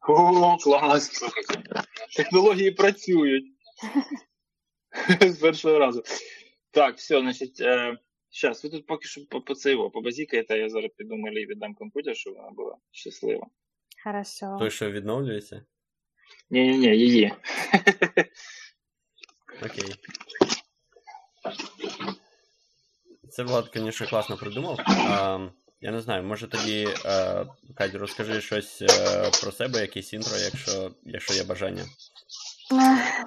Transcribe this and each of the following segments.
О, клас! Технології працюють. З першого разу. Так, все, значить, е, зараз, ви тут поки що по, по це його, побазікаєте, я зараз піду малій віддам комп'ютер, щоб вона була щаслива. Хорошо. Той, що відновлюється? Ні-ні-ні, її. Окей. Це Влад, звісно, класно придумав. А, я не знаю, може тоді, а, Катя, розкажи щось а, про себе, якийсь інтро, якщо, якщо є бажання.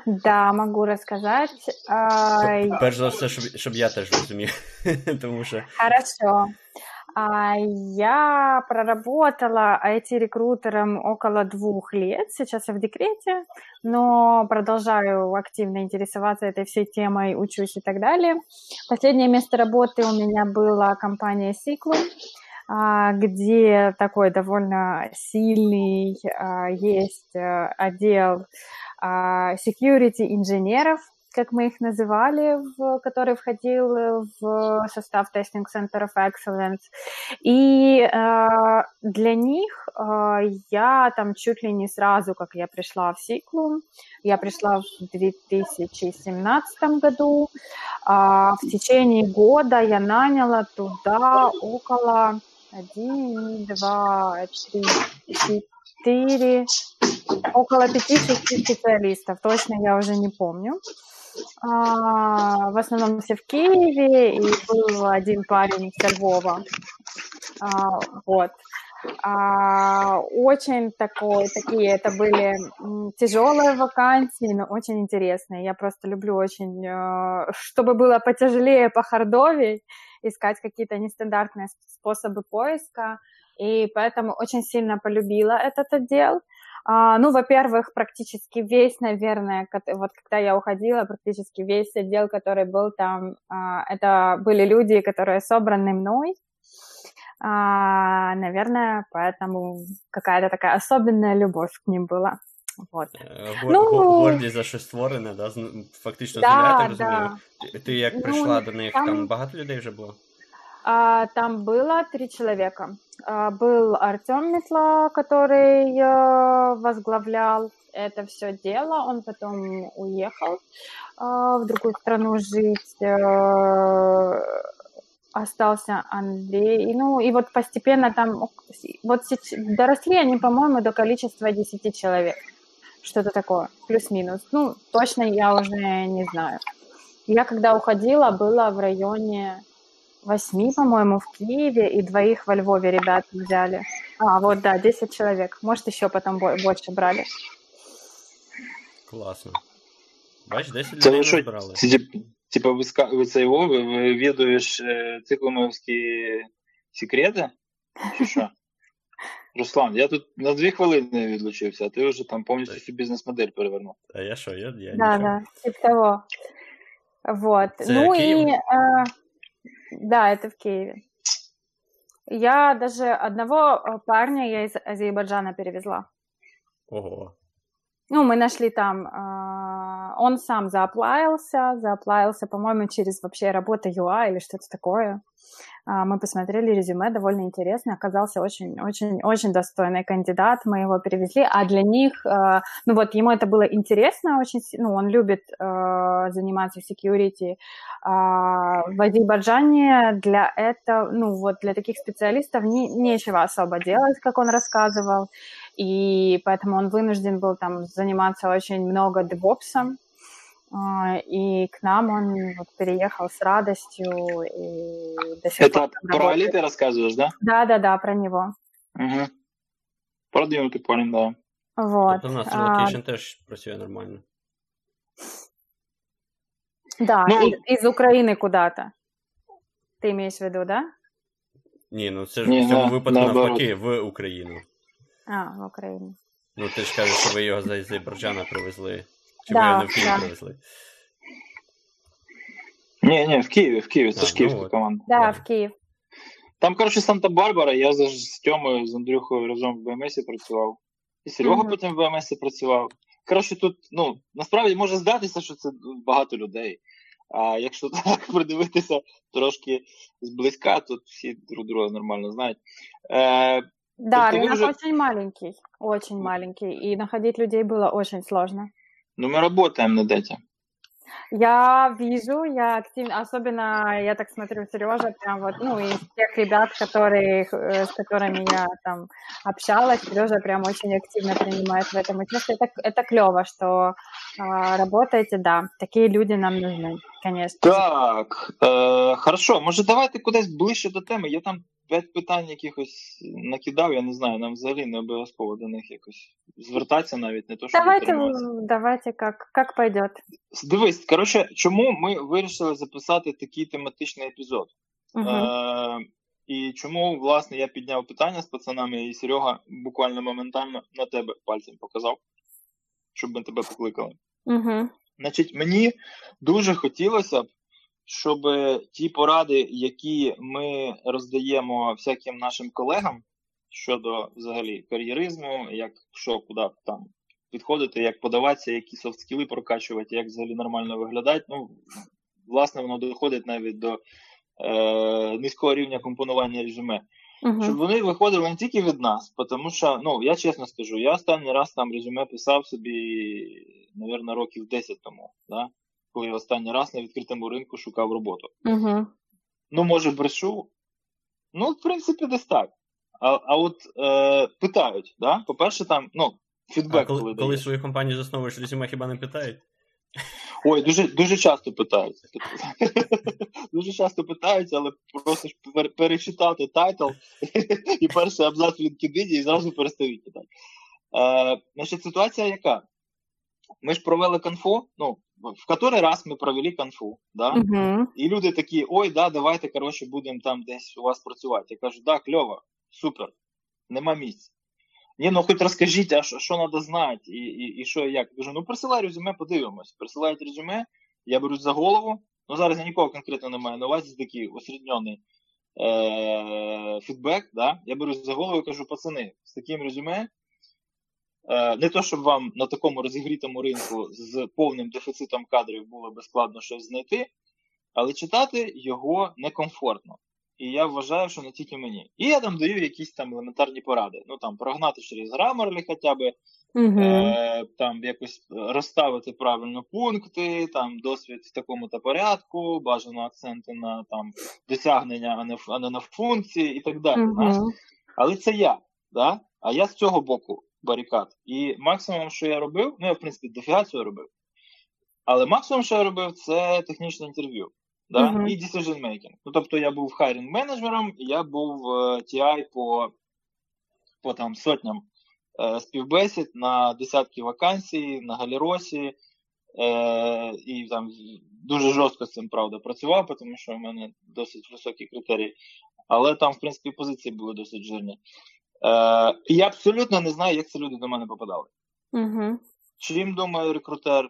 Да, могу рассказать. А, Перш за все, щоб, щоб я теж розумів. Тому що Хорошо. А, Я проработала IT-рекрутером около двух лет. Сейчас я в декрете, но продолжаю активно интересоваться этой всей темой, учусь и так далее. Последнее место работы у меня была компания Ciclum, а, где такой довольно сильный а, есть э, отдел а, security инженеров, как мы их называли, в, который входил в состав Testing Center of Excellence. И э, для них э, я там чуть ли не сразу, как я пришла в Сиклу, я пришла в 2017 году, э, в течение года я наняла туда около 1, 2, 3, 4, около 5-6 специалистов, точно я уже не помню. А, в основном все в Киеве, и был один парень со Львова. А, вот. А, очень такой, такие это были тяжелые вакансии, но очень интересные. Я просто люблю очень, э, чтобы было потяжелее, похардовее, искать какие-то нестандартные способы поиска. И поэтому очень сильно полюбила этот отдел. А, ну, во-первых, практически весь, наверное, вот когда я уходила, практически весь отдел, который был там, а, это были люди, которые собраны мной, а, наверное, поэтому какая-то такая особенная любовь к ним была. Вот. Гор, ну, гордість за щось створене, да? фактично да, з нуля, я так розумію. Да. Ти як прийшла ну, до них, там... там багато людей вже було? А, там было три человека. А, был Артем Метла, который а, возглавлял это все дело. Он потом уехал а, в другую страну жить. А, остался Андрей. Ну, и вот постепенно там... Вот доросли они, по-моему, до количества 10 человек. Что-то такое, плюс-минус. Ну, точно я уже не знаю. Я когда уходила, была в районе восьми, по-моему, в Киеве и двоих во Львове ребят взяли. А, вот, да, 10 человек. Может, еще потом больше брали. Класно. Бачиш, 10 людей брали. Це, типа, ви, ви це його, ви, ви відуєш е, циклумовські секрети? Чи що? Руслан, я тут на дві хвилини відлучився, а ти вже там повністю всю бізнес-модель перевернув. А я що, я, я Да, нічого. да, типа того. Вот. Це ну Київ? и... э, да, это в Киеве. Я даже одного э, парня я из Азербайджана перевезла. Ого. Ну, мы нашли там, э, он сам зааплавился, зааплавился, по-моему, через вообще работа ЮА или что-то такое. А, мы посмотрели резюме, довольно интересно, оказался очень-очень-очень достойный кандидат, мы его перевезли, а для них, э, ну вот, ему это было интересно очень, ну, он любит заниматься security, а, в Азербайджане для этого, ну вот, для таких специалистов не, нечего особо делать, как он рассказывал, и поэтому он вынужден был там заниматься очень много девопсом, и к нам он вот переехал с радостью и до сих Это пор про Али ты рассказываешь, да? Да, да, да, про него. Угу. Продвинутый парень, да. Вот. Тобто у нас а, релокейшн теж працює нормально. да, Ну- из, из Украины куда-то. Ты имеешь в виду, да? Ні, ну це ж Ні, в цьому на- випадку наоборот. навпаки в Україну. А, в Украине. Ну ти ж кажеш, що ви його з Азербайджана привезли. Чи Да, ви його не в Київ да. привезли? Не, не, в Киеве, в Киеве, це А, ж ну київська от. команда. Да, Да. в Киев. Там, коротше, Санта-Барбара, я з, Тьомою, з Андрюхою разом в БМСі працював. І Серега Мгм. потім в БМСі працював. Коротше, тут, ну, насправді може здатися, що це багато людей. А якщо так придивитися трошки зблизька, то всі друг друга нормально знають. Е, Да, рынок уже... очень маленький, очень маленький, и находить людей было очень сложно. Ну, мы работаем над этим. Я вижу, я активно, особенно я так смотрю, Сережа, прям вот, ну, из тех ребят, которые, э, с которыми я там общалась, Сережа прям очень активно принимает в этом участие. Это, это клево, что э, работаете, да, такие люди нам нужны, конечно. Так, э, хорошо, може давайте кудись ближче до теми. Я там п'ять питань якихось накидав, я не знаю, нам взагалі не обов'язково до них якось звертатися навіть, не то, що Давайте, давайте, как, как пойдет. Дивись, коротше, чому ми вирішили записати такий тематичний епізод? Угу. Е, І чому, власне, я підняв питання з пацанами, і Серега буквально моментально на тебе пальцем показав, щоб ми тебе покликали. Угу. Значить, мені дуже хотілося б, щоб ті поради, які ми роздаємо всяким нашим колегам щодо взагалі кар'єризму, як що, куди там підходити, як подаватися, які софт-скіли прокачувати, як взагалі нормально виглядати. Ну, власне, воно доходить навіть до е, низького рівня компонування резюме. Uh-huh. Щоб вони виходили не тільки від нас, тому що, ну, я чесно скажу, я останній раз там резюме писав собі, мабуть, років 10 тому. Да? Коли я останній раз на відкритому ринку шукав роботу. Угу. Ну, може, брешу. Ну, в принципі, десь так. А а от е, питають, да? по-перше, там, ну, фідбек. А коли коли, коли свою компанію засновуєш, резюме хіба не питають? Ой, дуже дуже часто питають. Дуже часто питають, але просиш перечитати title і перший абзац в LinkedIn і зразу перестають питати. Е, Значить, ситуація яка? Ми ж провели конфу, ну, в который раз ми провели конфу, да? Uh-huh. і люди такі: ой, да, давайте коротше, будемо там десь у вас працювати. Я кажу, да, кльово, супер, нема місць. Ні, ну хоч розкажіть, а що що треба знати, і і, і що як. Я кажу, ну присилай резюме, подивимось. Присилають резюме, я берусь за голову. Ну зараз я нікого конкретно не маю на увазі такий усередньоний е- фідбек. Да? Я берусь за голову і кажу, пацани, з таким резюме не то, щоб вам на такому розігрітому ринку з повним дефіцитом кадрів було би складно щось знайти, але читати його некомфортно. І я вважаю, що не тільки мені. І я там даю якісь там елементарні поради. Ну там прогнати через Grammarly хоча б, uh е, там якось розставити правильно пункти, там досвід в такому-то порядку, бажано акценти на там досягнення, а не а не на функції і так далі. uh Але це я. Да? А я з цього боку барикад. І максимум, що я робив, ну я в принципі дофіга цього робив. Але максимум, що я робив, це технічне інтерв'ю. Да? Uh-huh. І decision making. Ну, тобто я був хайрінг менеджером, я був TI по по там сотням е, співбесід на десятки вакансій, на галеросі. Е, І там дуже жорстко з цим правда працював, тому що в мене досить високі критерії. Але там, в принципі, позиції були досить жирні. Е, Я абсолютно не знаю, як ці люди до мене попадали. Угу. Чим думає рекрутер,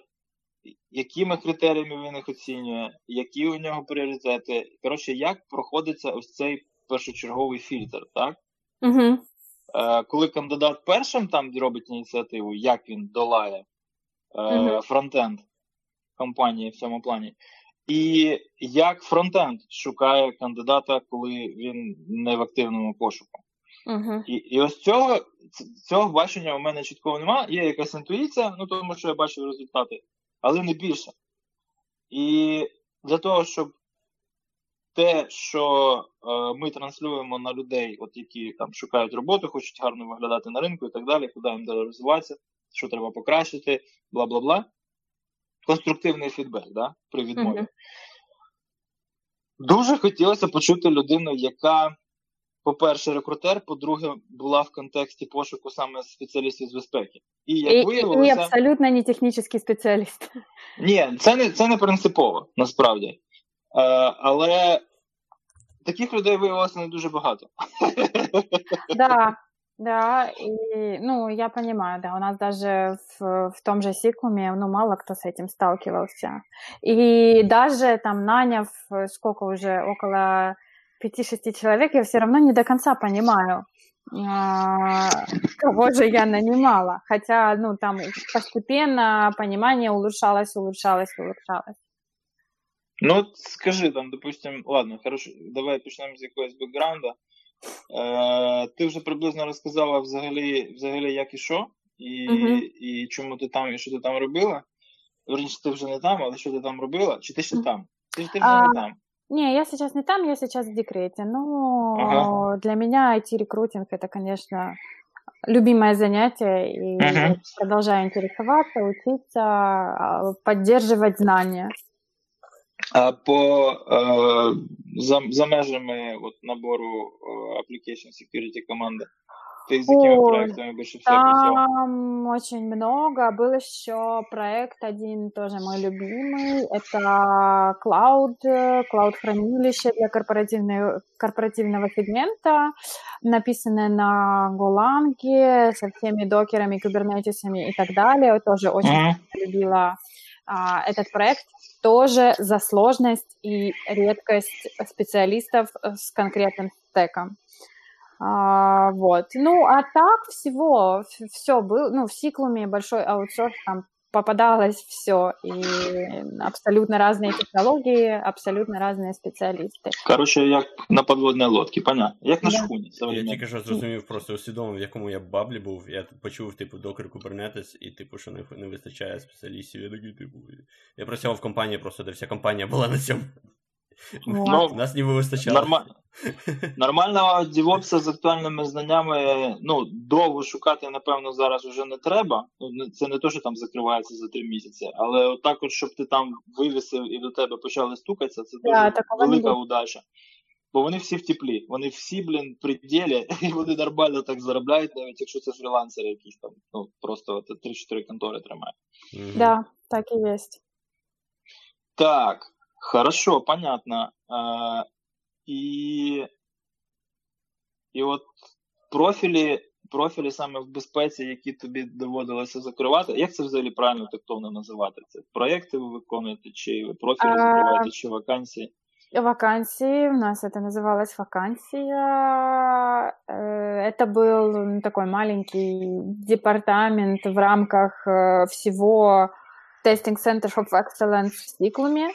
якими критеріями він їх оцінює, які у нього пріоритети. Коротше, як проходиться ось цей першочерговий фільтр, так? Угу. Е, Коли кандидат першим там робить ініціативу, як він долає е, угу. фронтенд компанії в цьому плані. І як фронтенд шукає кандидата, коли він не в активному пошуку. Uh-huh. І і ось цього цього бачення у мене чіткого немає. Є якась інтуїція, ну тому що я бачив результати, але не більше. І для того, щоб те, що е, ми транслюємо на людей, от які там шукають роботу, хочуть гарно виглядати на ринку і так далі, куди їм треба розвиватися, що треба покращити, бла бла бла. Конструктивний фідбек да, при відмові. Uh-huh. Дуже хотілося почути людину, яка по-перше, рекрутер, по-друге, була в контексті пошуку саме спеціалістів з безпеки. І як виявилося... І абсолютно не технічний спеціаліст. Ні, це не це не принципово, насправді. Е, Але таких людей виявилося не дуже багато. Да, да, и, ну, я понимаю, да, у нас даже в, в том же Сикуме, ну, мало кто с этим сталкивался. И даже там наняв, сколько уже, около 5-6 человек, я все равно не до конца понимаю, кого же я нанимала. Хотя, ну, там постепенно понимание улучшалось, улучшалось, улучшалось. Ну, скажи там, допустим, ладно, хорошо, давай почнемо з якогось бекграунда. Е, Ти вже приблизно розказала взагалі, взагалі як і що, і, Мгм. і чому ти там, і що ти там робила. Верніше, ти вже не там, але що ти там робила? Чи ти ще там? Ти, ти вже А, не там. Не, я сейчас не там, я сейчас в декрете. Но Ага. для меня IT-рекрутинг это, конечно, любимое занятие. И Мгм. продолжаю интересоваться, учиться, а, поддерживать знания. А по е, за, за межами от, набору е, application security команди, ти з якими Ой, проектами всього працював? Там очень много. Был еще проект один, тоже мой любимый. Это Cloud, э, Cloud-хранилище для корпоративного сегмента, написанное на Голанге со всеми докерами, кубернетисами и так далее. Тоже очень Мгм. любила а, этот проект. Тоже за сложность и редкость специалистов с конкретным стеком. А, вот. Ну, а так всего, все было, ну, в Сиклуме большой аутсорс, там попадалось все, и абсолютно разные технологии, абсолютно разные специалисты. Коротше, як на подводній лодці, понятно. Як на Да. шхуні Я современній. тільки що зрозумів, просто усвідомив, в якому я баблі був. Я почув, типу, докер Kubernetes, і типу, що не, не вистачає спеціалістів. Я такий, типу. Я працював в компанії, просто де вся компанія була на цьому. Ну, Нас ніби вистачало. Норма... Нормального дівопса з актуальними знаннями, ну, довго шукати, напевно, зараз вже не треба. Ну, це не то, що там закривається за три місяці, але отак, от, щоб ти там вивісив і до тебе почали стукатися, це дуже Да, велика удача. Бо вони всі в теплі, вони всі, блін, при ділі, і вони нормально так заробляють, навіть якщо це фрілансери якісь там, ну, просто от 3-4 контори тримають. Да, так и есть. Так, хорошо, понятно. Е, і, і от профілі, профілі саме в безпеці, які тобі доводилося закривати, як це взагалі правильно тактовно називати? Це проєкти ви виконуєте, чи ви профілі А, закриваєте, чи вакансії? Вакансии, у нас это называлось вакансия. Э, Это был ну, такой маленький департамент в рамках э, всего Testing Center of Excellence в Сиклуме.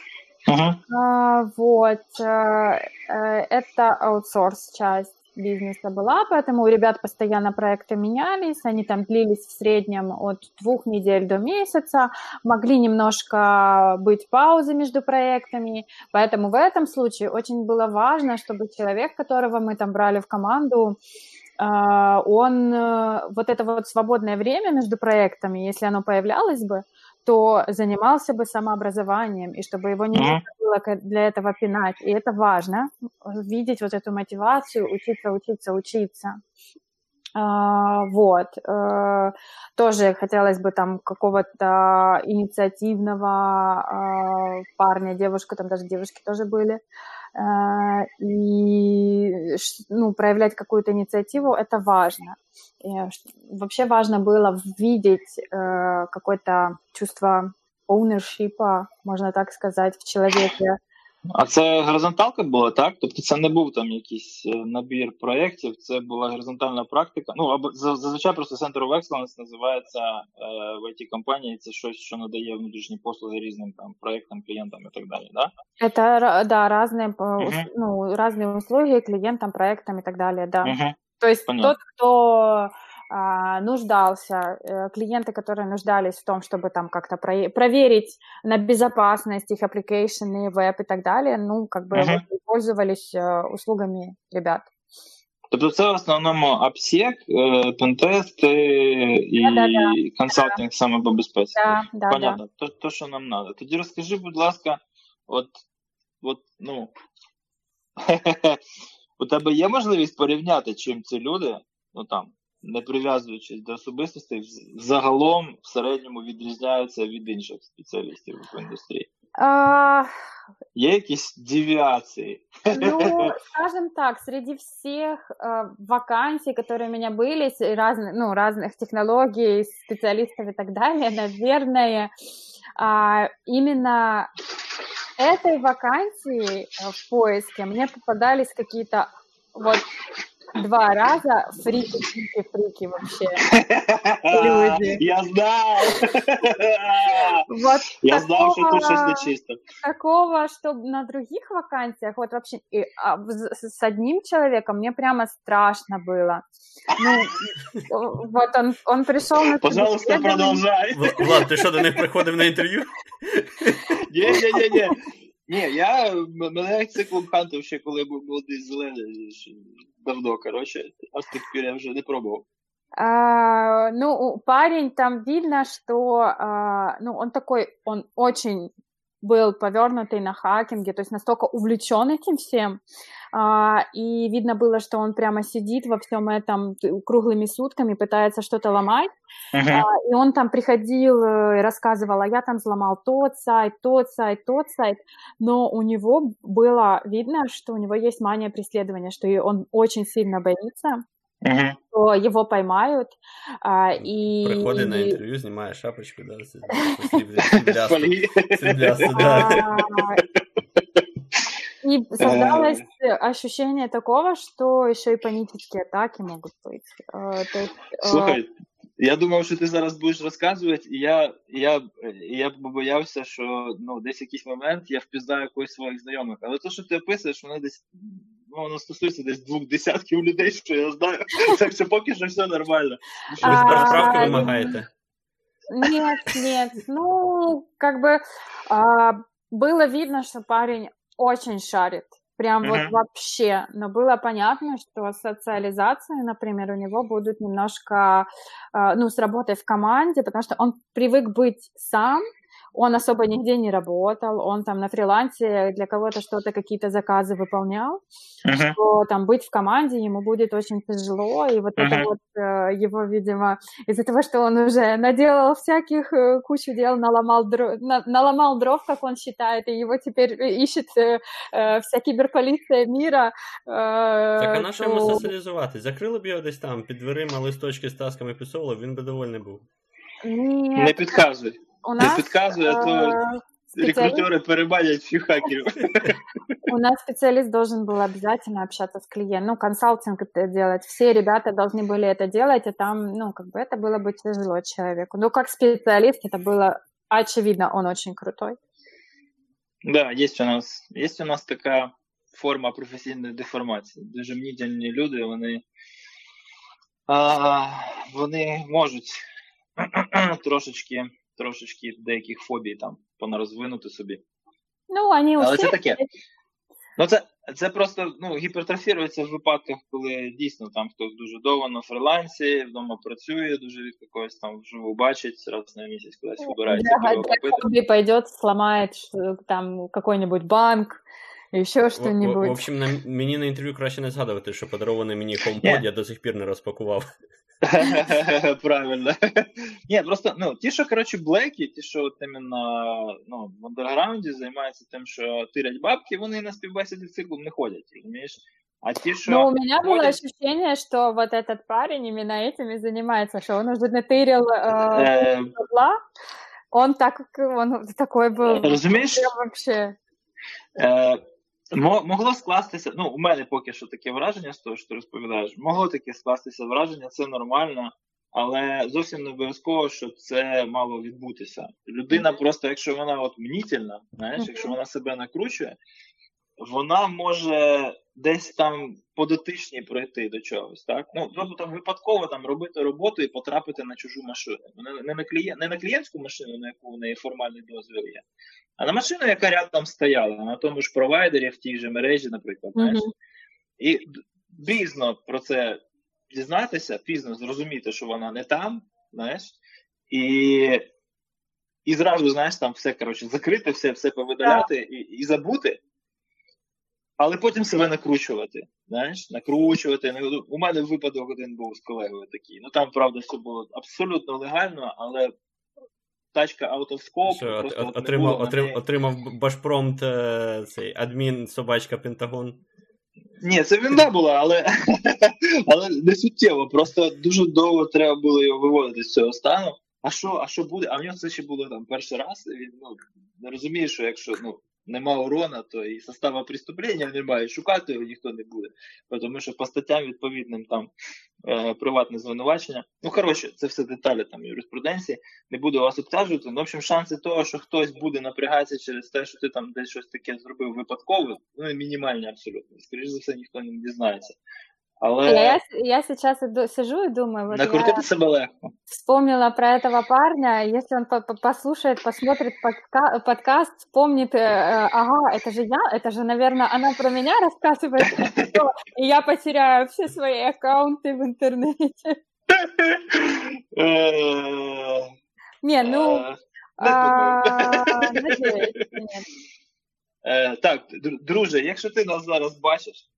А, Вот. э, э, Это аутсорс часть бизнеса была, поэтому у ребят постоянно проекты менялись, они там длились в среднем от двух недель до месяца, могли немножко быть паузы между проектами, поэтому в этом случае очень было важно, чтобы человек, которого мы там брали в команду, а, он э, вот это вот свободное время между проектами, если оно появлялось бы, то занимался бы самообразованием, и чтобы его не нужно было для этого пинать. И это важно, видеть вот эту мотивацию, учиться, учиться, учиться. А, вот. Э, Тоже хотелось бы там какого-то инициативного а, парня, девушка, там даже девушки тоже были. Э, И ну, проявлять какую-то инициативу – это важно. И ш- вообще важно было видеть э, какое-то чувство ownership, можно так сказать, в человеке. А це горизонталка була, так? Тобто це не був там якийсь е, набір проєктів, це була горизонтальна практика. Ну, або за- зазвичай просто Center of Excellence називається е, в it компанії це щось, що надає внутрішні послуги різним там проєктам, клієнтам і так далі. Да? Это, ра- да, разные, э, ус- Мгм. ну, разные услуги клиентам, проектам и так далее, да. Угу. То есть Понятно. тот, кто а, нуждался, э, клиенты, которые нуждались в том, чтобы там как-то про- проверить на безопасность их application, веб и так далее, ну, как бы Мгм. вот и пользовались э, услугами ребят. Тобто це в основному апсек, е, пентести і Да-да-да. консалтинг саме по безпеці. Да, да, да. Понятно, то, то, що нам треба. Тоді розкажи, будь ласка, от, от ну, у тебе є можливість порівняти, чим ці люди, ну там, не прив'язуючись до особистостей, вз- загалом в середньому відрізняються від інших спеціалістів в індустрії. А, Є якісь девіації? Ну, скажем так, среди всех э, вакансий, которые у меня были, с разных, ну, разных технологий, специалистов и так далее, наверное, а, именно этой вакансии э, в поиске мне попадались какие-то вот два раза фрики, фрики, фрики вообще. люди. Я знав! Вот Я знав, що тут щось такого- нечисто. такого, что на других вакансиях, вот вообще, и, а, с с одним человеком мне прямо страшно было. Ну, вот он, он пришел на Пожалуйста. В- Влад, ти що до них приходив на інтерв'ю? Ні, ні, я мене циклом хантив ще коли був молодий зелений давно, коротше, а з я вже не пробував. А, ну, парень там видно, что, а, ну, он такой, он очень был повернутый на хакинге, то есть настолько увлечен этим всем, а, и видно было, что он прямо сидит во всем этом круглыми сутками, пытается что-то ломать, А, и он там приходил э, и рассказывал, а я там взломал тот сайт, тот сайт, тот сайт, но у него было видно, что у него есть мания преследования, что он очень сильно боится, Мгм. что его поймают, а, и... Приходить на інтерв'ю, знімає шапочку, да, це- це срібля- сріблясту. Фольги. Сріблясту, да. А, И создалось ощущение такого, что еще и панические атаки могут быть. Э, То есть, э, Слухай, я думав, що ти зараз будеш розказувати, і я, і я, і я побоявся, що ну, десь якийсь момент я впізнаю якогось своїх знайомих. Але то, що ти описуєш, воно десь ну, воно стосується десь двох десятків людей, що я знаю. Так що поки що все нормально. Ви А, тепер справки ну, вимагаєте? Нет, нет. Ну, как бы а, было видно, что парень очень шарит. Прям вот Мгм. вообще. Но было понятно, что социализация, например, у него будет немножко, а, ну, с работой в команде, потому что он привык быть сам, он особо нигде не работал, он там на фрилансе для кого-то что-то, какие-то заказы выполнял, Мгм. что там быть в команде ему будет очень тяжело, и вот это Мгм. вот э, его, видимо, из-за того, что он уже наделал всяких э, кучу дел, наломал, дров, наломал дров, как он считает, и его теперь ищет э, э, вся киберполиция мира. э, Так а на що йому то соціалізувати? Закрили б його десь там під дверима листочки з тасками писало, він би довольний був. Не Нет, підказуй. у Не нас підказуй, а то э, специалист, рекрутери перебанять всіх хакерів. у нас специалист должен был обязательно общаться с клиентом, ну, консалтинг это делать. Все ребята должны были это делать, и там, ну, как бы это было бы тяжело человеку. Ну, как специалист это было очевидно, он очень крутой. Да, є у нас, є у нас така форма професійної деформації. Дуже мнітельні люди, вони, а, вони можуть трошечки, трошечки деяких фобій там понарозвинути собі. Ну, они у Але це таке. Ну, це, це просто ну, гіпертрофірується в випадках, коли дійсно там хтось дуже довго на фрилансі, вдома працює, дуже рідко когось там вживу бачить, раз на місяць кудись вибирається для попити. хобби пойдет, сломает что- там какой-нибудь банк, еще В, в, в общем, на, мені на інтерв'ю краще не згадувати, що подарований мені Ні. HomePod я до сих пір не розпакував. Правильно. Ні, просто ну, ті, що коротше, блекі, ті, що от іменно ну, в андерграунді займаються тим, що тирять бабки, вони на співбесіді циклом не ходять, розумієш? А ті, що. Но у меня было ходять, ощущение, что вот этот парень именно этим и занимается, что он уже натырил э, е, бабла. Он так, он такой был розумієш, прям вообще. Могло скластися, ну, у мене поки що таке враження з того, що ти розповідаєш, могло таке скластися враження, це нормально, але зовсім не обов'язково, що це мало відбутися. Людина просто, якщо вона от мнітельна, знаєш, якщо вона себе накручує, вона може десь там по дотичній пройти до чогось, так? Ну, тобто там випадково там робити роботу і потрапити на чужу машину. Не, не, на клієнт, не на клієнтську машину, на яку в неї формальний дозвіл є, а на машину, яка рядом стояла, на тому ж провайдері, в тій же мережі, наприклад, знаєш. І пізно про це дізнатися, пізно зрозуміти, що вона не там, знаєш, і, і зразу, знаєш, там все коротше, закрити, все, все повидаляти і, і забути, але потім себе накручувати. Знаєш, накручувати. Ну, У мене випадок один був з колегою такий. Ну там, правда, все було абсолютно легально, але тачка не отримав, отрим, отримав башпромт е, цей адмін собачка Пентагон. Ні, це вінда була, але, але не суттєво. Просто дуже довго треба було його виводити з цього стану. А що, а що буде? А в нього це ще було там перший раз. Він ну, не розуміє, що якщо ну, нема урона, то і состава преступлення немає, шукати його ніхто не буде. Тому що по статтям відповідним там е, приватне звинувачення. Ну, коротше, це все деталі там юриспруденції. Не буду вас обтяжувати. Ну, в общем, шанси того, що хтось буде напрягатися через те, що ти там десь щось таке зробив випадково, ну мінімальні абсолютно. Скоріше за все, ніхто не дізнається. Але Я, я сейчас иду, сижу и думаю, вот накрутити себе легко. вспомнила про этого парня, если он по- по- послушает, посмотрит подка- подкаст, вспомнит, э, э, ага, это же я, это же, наверное, она про меня рассказывает, всё, и я потеряю все свои аккаунты в интернете. Не, ну, а, надеюсь, нет. Е, так, дру- друже, якщо ти нас зараз бачиш,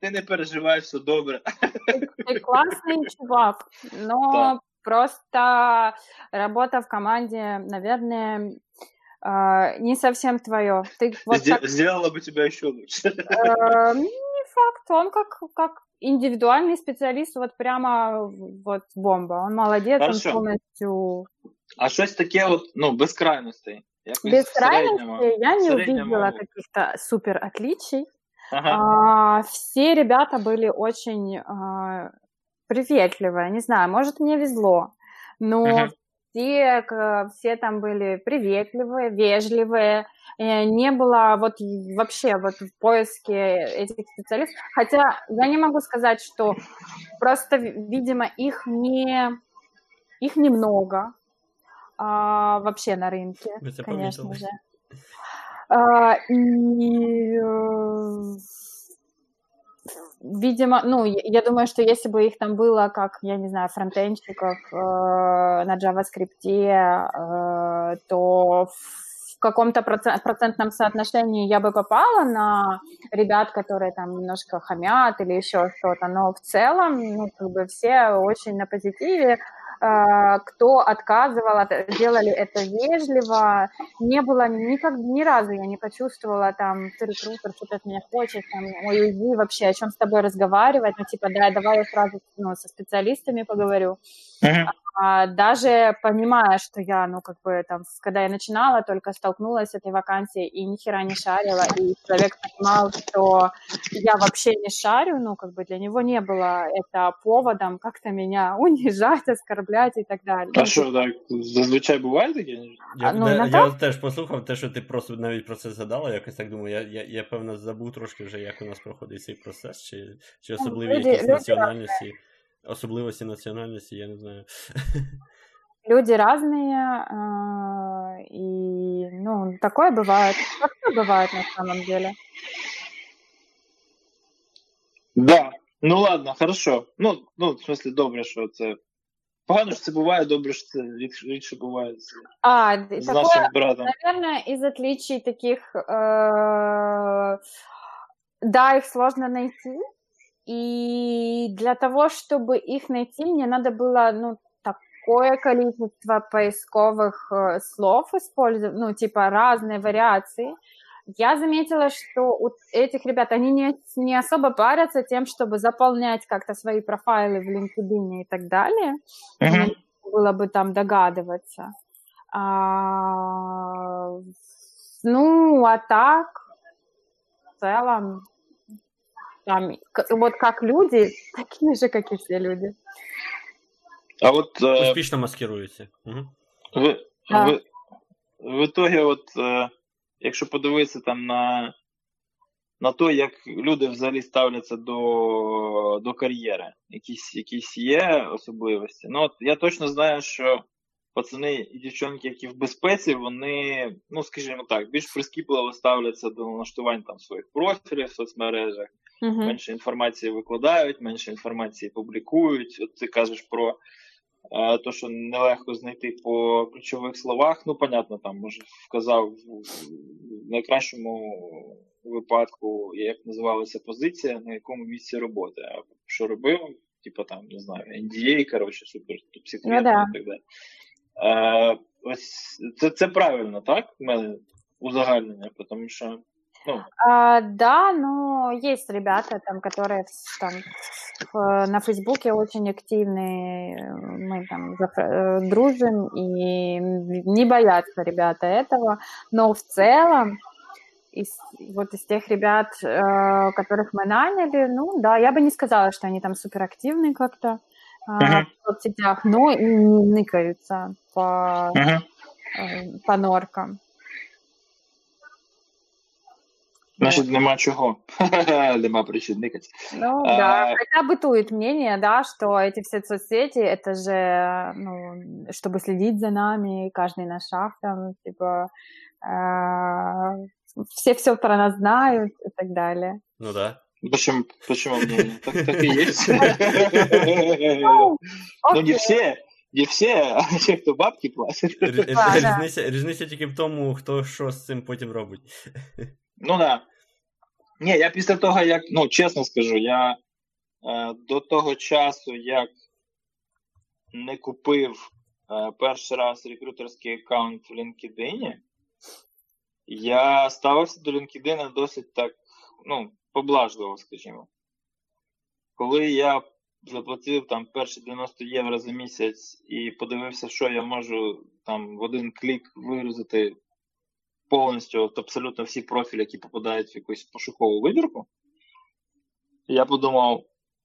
ти не переживай, все добре. Ты классный чувак, но Да. просто работа в команде, наверное, а, не совсем твое. Ты вот как, Сделала бы тебя еще лучше. э, не факт, он как, как индивидуальный специалист, вот прямо вот бомба. Он молодец, Хорошо. он полностью... А щось таке, от, ну, без крайностей. Якось Без крайности я не увидела каких-то супер отличий. Ага. А, все ребята были очень а, приветливые, не знаю, может мне везло, но Мгм. все, все там были приветливые, вежливые, э, не было вот вообще вот в поиске этих специалистов, хотя я не могу сказать, что просто, ви- видимо, их не их немного а, вообще на рынке, конечно же. А, и, э, видимо, ну, я думаю, что если бы их там было, как, я не знаю, фронтенщиков э, на JavaScript, э, то в каком-то процент- процентном соотношении я бы попала на ребят, которые там немножко хамят или еще что-то, но в целом, ну, как бы все очень на позитиве, кто отказывал, от- делали это вежливо, не было никак, ни разу я не почувствовала там, ты рекрутер, что-то от меня хочет, там, ой, уйди вообще, о чем с тобой разговаривать, ну, типа, да, давай я сразу ну, со специалистами поговорю. Мгм. А, даже понимая, что я, ну, как бы, там, с- когда я начинала, только столкнулась с этой вакансией и ни хера не шарила, и человек понимал, что я вообще не шарю, ну, как бы, для него не было это поводом как-то меня унижать, оскорблять и так далее. А що, так, зазвичай буває таке? Я, А, ну, де- на я теж послухав те, що ти просто навіть про це згадала, якось так думаю, я, я, я певно забув трошки вже, як у нас проходить цей процес, чи, чи особливі люди- якісь люди національності, особливості національності, я не знаю. Люди разные, а, и, ну, такое бывает. Такое бывает на самом деле. Да. Ну ладно, хорошо. Ну, ну, в смысле, добре, що це. Погано, що це буває, добре, що це рідше, рідше буває з, А, д- з такое, нашим братом. наверное, из отличий таких, э, да, их сложно найти, и для того, чтобы их найти, мне надо было, ну, такое количество поисковых э, слов использовать, ну, типа разные вариации. Я заметила, что у этих ребят, они не, не особо парятся тем, чтобы заполнять как-то свои профайлы в LinkedIn и так далее. Мне было бы там догадываться. А, ну, а так, в целом, там, вот как люди, такие же, как и все люди. А от е, Успішно маскируються. Угу. в, Да. в, в итоге, от, е, якщо подивитися там на, на то, як люди взагалі ставляться до, до кар'єри, якісь, якісь є особливості. Ну, от я точно знаю, що пацани і дівчонки, які в безпеці, вони, ну скажімо так, більш прискіпливо ставляться до налаштувань там своїх профілів в соцмережах. Мгм. менше інформації викладають, менше інформації публікують. От ти кажеш про е, те, що нелегко знайти по ключових словах. Ну, понятно, там може вказав в, найкращому випадку, як називалася позиція, на якому місці роботи. А що робив? Типа там, не знаю, NDA, коротше, супер секретно Ну і так далі. Е, ось це, це правильно, так? В мене узагальнення, тому що ну, А, да, но есть ребята, там, которые там, в- на Фейсбуке очень активные, мы там э, дружим, и не боятся ребята этого, но в целом из, вот из тех ребят, э, которых мы наняли, ну да, я бы не сказала, что они там суперактивные как-то uh-huh. в соцсетях, но и не ныкаются по, uh-huh. э, по норкам. Значит, нема чего. нема причин никать. Ну, а... да. Хотя бытует мнение, да, что эти все соцсети, это же, ну, чтобы следить за нами, каждый наш шаг там, типа, э, все все про нас знают и так далее. Ну да. Почему, почему мнение? Так, так и есть. Ну, не все, не все, а ті, хто бабки платять. Різниця тільки в тому, хто що з цим потім робить. Ну да. Ні, я після того, як, ну, чесно скажу, я е, до того часу, як не купив е, перший раз рекрутерський аккаунт в LinkedIn, я ставився до LinkedIn досить так, ну, поблажливо, скажімо. Коли я заплатив там перші 90 євро за місяць і подивився, що я можу там в один клік вигрузити повністю от абсолютно всі профілі, які попадають в якусь пошукову вибірку, я подумав: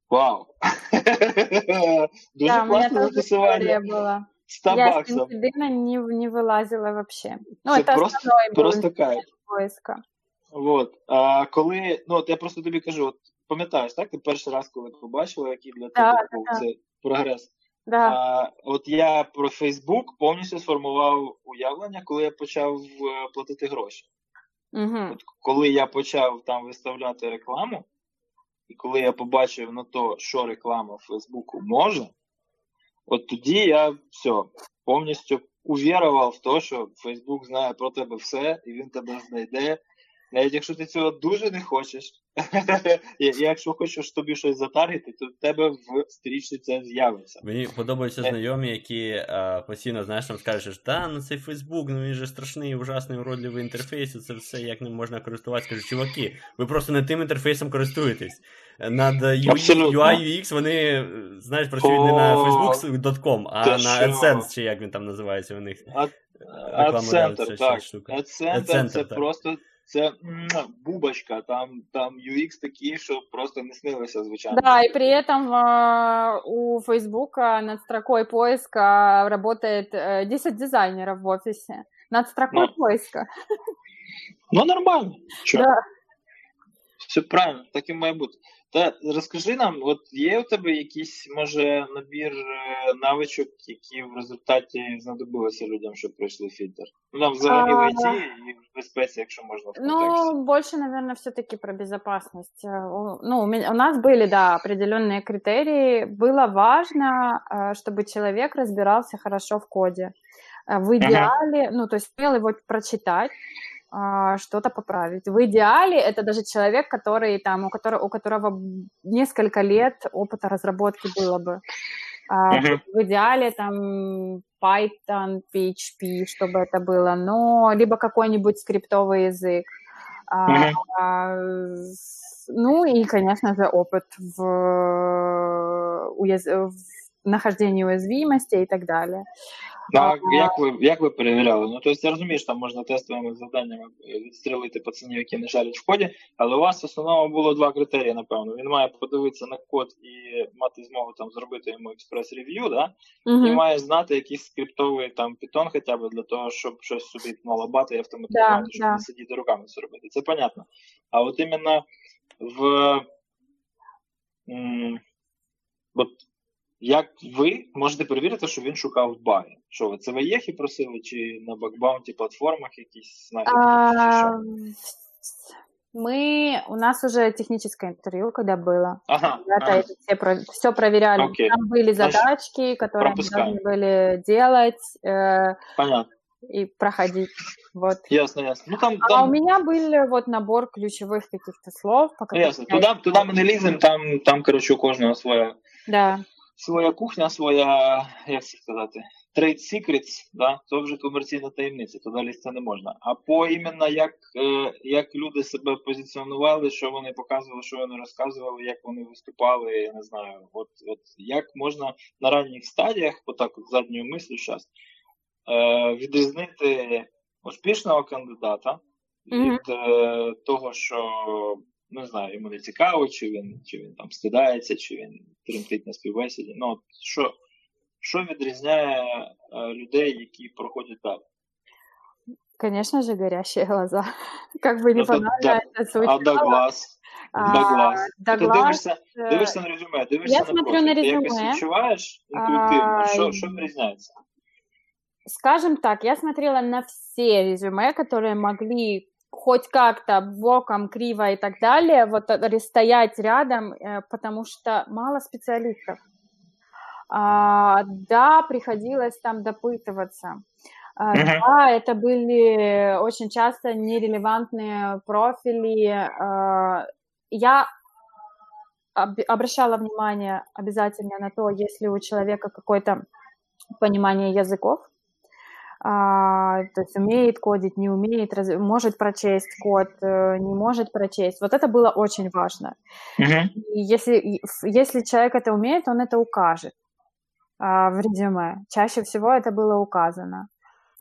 вау! Дуже класне застосування. 100 я баксов. Я с не, не вилазила вообще. Ну, це, це просто, просто кайф. Поиска. Вот. А коли, ну от я просто тобі кажу, от пам'ятаєш, так? Ти перший раз, коли побачила, який для тебе був цей прогрес. Да. А, От я про Фейсбук повністю сформував уявлення, коли я почав е, платити гроші. Угу. От Коли я почав там виставляти рекламу, і коли я побачив на то, що реклама Фейсбуку може, от тоді я все повністю увірував в те, що Фейсбук знає про тебе все, і він тебе знайде. Навіть якщо ти цього дуже не хочеш, якщо хочеш тобі щось затаргити, то в тебе в стрічці це з'явиться. Мені подобаються е. знайомі, які а, постійно знаєш, там скажеш, та ну цей Фейсбук, ну він же страшний, ужасний, уродливий інтерфейс, це все як ним можна користуватися. Кажу, чуваки, ви просто не тим інтерфейсом користуєтесь. Над UI UX вони, знаєш, працюють не на facebook.com, а на AdSense, чи як він там називається у них. AdCenter, так. AdCenter це просто це бубочка, там там UX такі, що просто не снилося, звичайно. Да, и при этом э, у Фейсбука над строкой поиска работает э, 10 дизайнеров в офисе. Над строкой ну, поиска. Ну, нормально. Чё? Да. Все правильно, так і має бути. Та розкажи нам, от є у тебе якийсь, може, набір е, навичок, які в результаті знадобилися людям, щоб пройшли фільтр? Ну, там взагалі в IT і в безпеці, якщо можна в Ну, больше, наверное, все-таки про безопасность. Э, ну, у нас были, да, определенные критерии. Было важно, э, чтобы человек разбирался хорошо в коде. Э, в идеале, ага. ну, то есть умел его прочитать, а, что-то поправить. В идеале это даже человек, который там, у которого, у которого несколько лет опыта разработки было бы. Uh-huh. В идеале там Python, PHP, чтобы это было, но либо какой-нибудь скриптовый язык. Uh-huh. А, ну и, конечно же, опыт в, уяз... в нахождении уязвимости и так далее. Так, як ви як ви перевіряли? Ну, тобто, я розумію, що там можна тестовими завданнями відстрілити пацанів, які не жалять в коді, але у вас в основному було два критерії, напевно. Він має подивитися на код і мати змогу там зробити йому експрес-рев'ю, да? Uh-huh. і має знати якийсь скриптовий там питон хоча б для того, щоб щось собі налабати і автоматизувати, да, щоб да. не сидіти руками це робити. Це понятно. А от іменно в. М- от як ви можете перевірити, що він шукав в барі? Що ви це ви єхи просили, чи на бакбаунті платформах якісь знахідки? Мы, у нас уже техническое интервью, когда было. Ага, Ребята ага. это все, про, все проверяли. Окей. Там были задачки, которые Пропускаем. мы должны были делать. Э, Понятно. И проходить. Вот. Ясно, ясно. Ну, там, а там... у меня был вот набор ключевых каких-то слов. По ну, ясно. Туда, туда мы не лезем, там, там, короче, у кожного своя. Да. Своя кухня, своя, як це сказати, trade secrets, да, це вже комерційна таємниця, туди лізти не можна. А по іменно як е, як люди себе позиціонували, що вони показували, що вони розказували, як вони виступали, я не знаю, от от як можна на ранніх стадіях, отак от задньою мислю зараз, е, відрізнити успішного кандидата від е, того, що не знаю, йому не цікаво, чи він чи він там стидається, чи він тремтить на співбесіді. Ну, що що відрізняє е, людей, які проходять далі? Конечно же, горящие глаза. Как бы не Ну, то банально да. это звучало. А Даглас? А, Даглас. Ти Даглас, дивишся, э, дивишся на резюме, дивишся я на смотрю профіль. на Ти якось резюме. відчуваєш інтуїтивно, А, що, що відрізняється? Скажем так, я смотрела на все резюме, которые могли хоть как-то боком, криво и так далее, вот э, стоять рядом, э, потому что мало специалистов. А, да, приходилось там допытываться. А, Мгм. Да, это были очень часто нерелевантные профили. А, Я об- обращала внимание обязательно на то, если у человека какое-то понимание языков, а, то есть умеет кодить, не умеет, раз- может прочесть код, э, не может прочесть. Вот это было очень важно. Угу. И если, если человек это умеет, он это укажет а, в резюме. Чаще всего это было указано.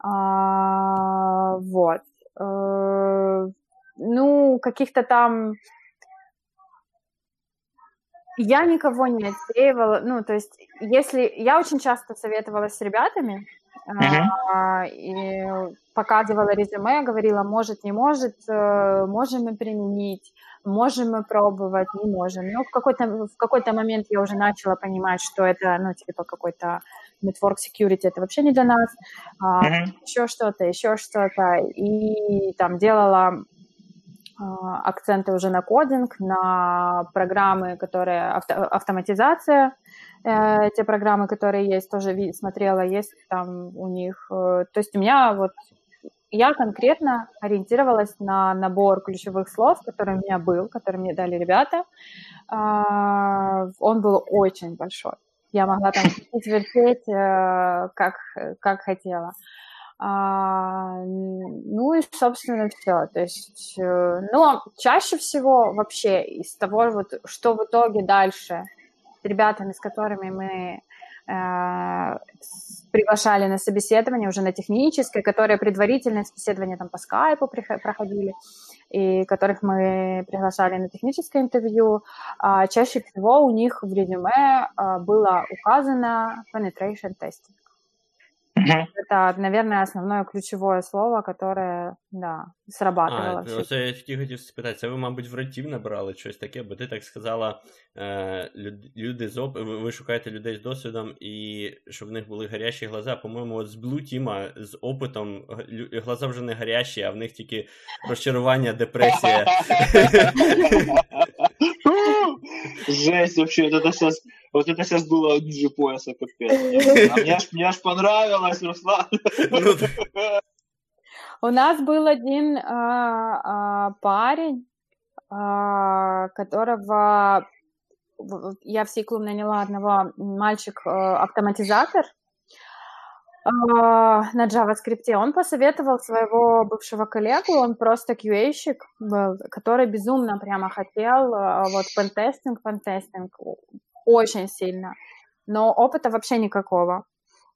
А, вот. Э, Ну, каких-то там... Я никого не отсеивала. Ну, то есть, если... Я очень часто советовалась с ребятами, а, и показывала резюме, говорила, может, не может, э, можем мы применить, можем мы пробовать, не можем. Но в какой-то, в какой-то момент я уже начала понимать, что это, ну, типа, какой-то network security, это вообще не для нас, а, Угу. еще что-то, еще что-то. И там делала а, акценты уже на кодинг, на программы, которые авто- автоматизация, э, те программы, которые есть, тоже ви- смотрела, есть там у них. э, То есть у меня вот я конкретно ориентировалась на набор ключевых слов, который у меня был, который мне дали ребята. А, Он был очень большой. Я могла там вертеть, э, как, как хотела. А, ну и, собственно, все. То есть, э, но чаще всего вообще из того, вот, что в итоге дальше с ребятами, с которыми мы э, приглашали на собеседование уже на техническое, которые предварительное собеседование там по скайпу проходили, и которых мы приглашали на техническое интервью, а, чаще всего у них в резюме а, было указано penetration testing. Угу. Это, наверное, основное ключевое слово, которое, да, срабатывало. А, всё. оце я тільки хотів спитати, це ви, мабуть, в ротів набрали щось таке, бо ти так сказала, е, люд- люди з оп... ви ви шукаєте людей з досвідом, і щоб в них були гарячі глаза. По-моєму, от з Blue Team з опитом г- лю- глаза вже не гарячі, а в них тільки розчарування, депресія. Жесть вообще, вот это сейчас, вот это сейчас было ниже пояса капец. А мне аж, мне аж понравилось, Руслан. Ну, У нас был один а, а, парень, а, которого я в C-клуб наняла одного мальчик-автоматизатор на JavaScript. Он посоветовал своего бывшего коллегу, он просто QA-щик был, который безумно прямо хотел а, вот пентестинг, пентестинг очень сильно, но опыта вообще никакого.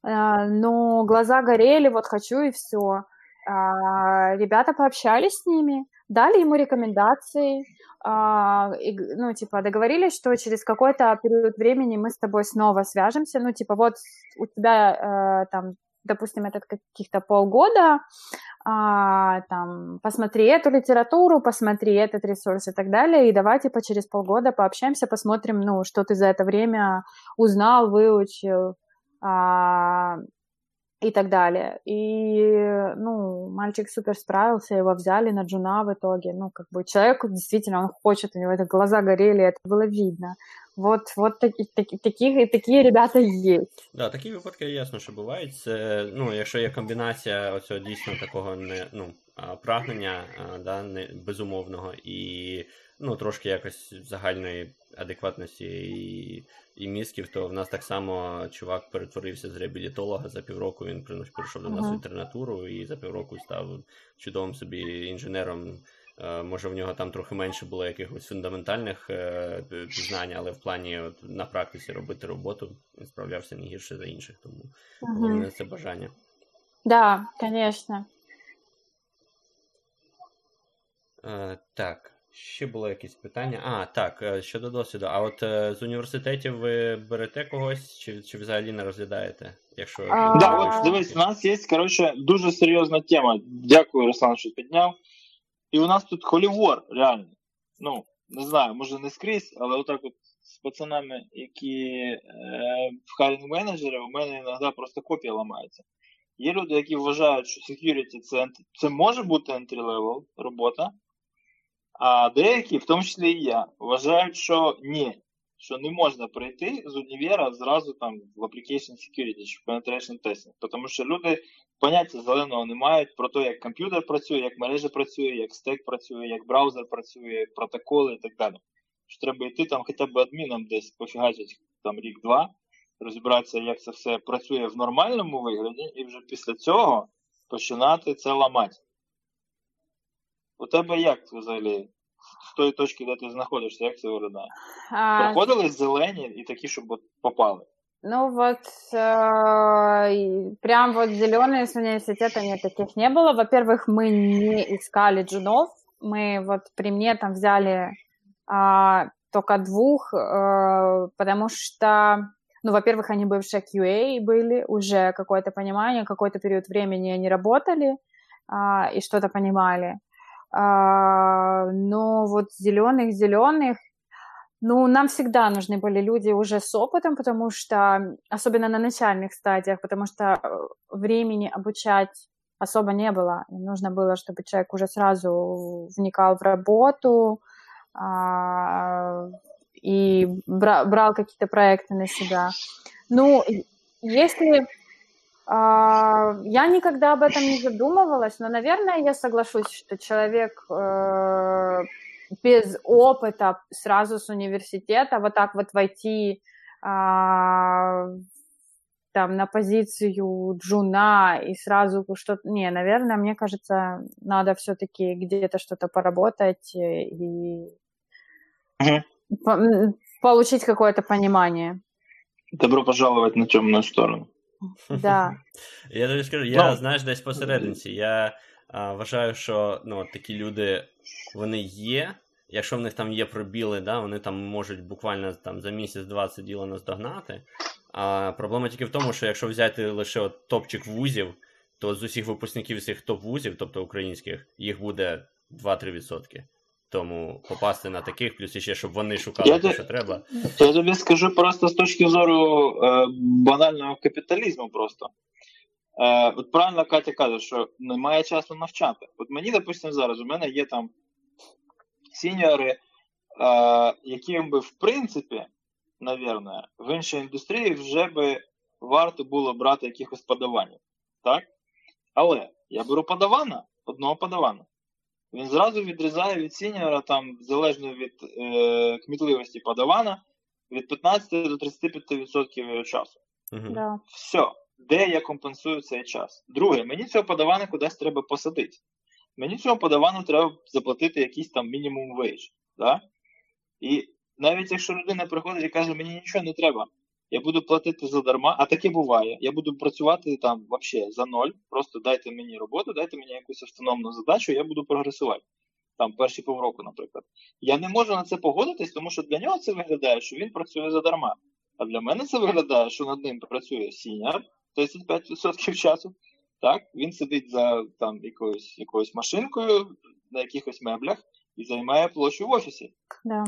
А, Но глаза горели, вот хочу и все. Ребята пообщались с ними, дали ему рекомендации, а, ну, типа, договорились, что через какой-то период времени мы с тобой снова свяжемся, ну, типа, вот у тебя э, там, допустим, это каких-то полгода, а, там, посмотри эту литературу, посмотри этот ресурс и так далее, и давай, типа, через полгода пообщаемся, посмотрим, ну, что ты за это время узнал, выучил, а, и так далее. И, ну, мальчик супер справился, его взяли на джуна в итоге. Ну, как бы человек действительно, он хочет, у него это глаза горели, это было видно. Вот, вот таки, таки, таких, такие ребята есть. Да, такі випадки ясно, що бувають. Це, ну, якщо є комбінація оцього дійсно такого не, ну, а, прагнення а, да, не, безумовного і ну, трошки якось загальної адекватності і, і мізків, то в нас так само чувак перетворився з реабілітолога за півроку. Він прийшов до нас в інтернатуру і за півроку став чудовим собі інженером. Е, Може, в нього там трохи менше було якихось фундаментальних е, пізнань, але в плані от, на практиці робити роботу він справлявся не гірше за інших, тому головне це бажання. Да, конечно. Е, так. Ще було якесь питання. А, так, е, щодо досвіду. А от е, з університетів ви берете когось, чи чи взагалі не розглядаєте? Якщо А... Да, от дивись, у нас є, коротше, дуже серйозна тема. Дякую, Руслан, що підняв. І у нас тут холівор, реально. Ну, не знаю, може не скрізь, але отак от з пацанами, які е, в хайрінг менеджери, у мене іноді просто копія ламається. Є люди, які вважають, що security це, це може бути entry level робота. А деякі, в тому числі і я, вважають, що ні, що не можна прийти з універа зразу там в application security чи в penetration testing. Тому що люди поняття зеленого не мають про те, як комп'ютер працює, як мережа працює, як стек працює, як браузер працює, протоколи і так далі. Що треба йти там хоча б адміном десь пофігачить там рік-два, розібратися, як це все працює в нормальному вигляді, і вже після цього починати це ламати. У тебе як взагалі? З тої точки, де ти знаходишся, як це виглядає? А... Проходили зелені і такі, щоб от попали? Ну вот, э, прям вот зеленые с университета нет, таких не было. Во-первых, мы не искали джунов, мы вот при мне там взяли э, только двух, э, потому что, ну, во-первых, они бывшие QA были, уже какое-то понимание, какой-то период времени они работали э, и что-то понимали. А, но вот зеленых-зеленых, ну, нам всегда нужны были люди уже с опытом, потому что, особенно на начальных стадиях, потому что э, времени обучать особо не было. И нужно было, чтобы человек уже сразу вникал в работу а, и бра- брал какие-то проекты на себя. Ну, если я никогда об этом не задумывалась, но, наверное, я соглашусь, что человек э, без опыта сразу с университета вот так вот войти а, там на позицию джуна и сразу что-то... Не, наверное, мне кажется, надо все-таки где-то что-то поработать и угу. по- получить какое-то понимание. Добро пожаловать на темную сторону. Да. Я тобі скажу, я, no. знаєш, десь посерединці. Я а, вважаю, що ну, такі люди вони є. Якщо в них там є пробіли, да, вони там можуть буквально там за місяць-два це діло наздогнати. А проблема тільки в тому, що якщо взяти лише от топчик вузів, то з усіх випускників цих топ-вузів, тобто українських, їх буде 2-3%. Тому попасти на таких, плюс ще, щоб вони шукали я те, що треба. Я тобі скажу просто з точки зору е, банального капіталізму просто. Е, От правильно Катя каже, що немає часу навчати. От мені, допустимо, зараз у мене є там сіньори, е, яким би, в принципі, навірно, в іншій індустрії вже би варто було брати якихось подаванів. Так? Але я беру подавана, одного подавана. Він зразу відрізає від сіньора, там, залежно від е, кмітливості подавана, від 15 до 35% часу. Угу. Да. Все, де я компенсую цей час. Друге, мені цього подавана кудись треба посадити. Мені цього подавану треба заплатити якийсь там мінімум вейдж. Да? І навіть якщо людина приходить і каже, мені нічого не треба, я буду платити задарма, а таке буває. Я буду працювати там взагалі за ноль. Просто дайте мені роботу, дайте мені якусь автономну задачу, я буду прогресувати. Там перші півроку, наприклад. Я не можу на це погодитись, тому що для нього це виглядає, що він працює задарма. А для мене це виглядає, що над ним працює senior 35% часу. Так, він сидить за там якоюсь якоюсь машинкою на якихось меблях і займає площу в офісі. Да.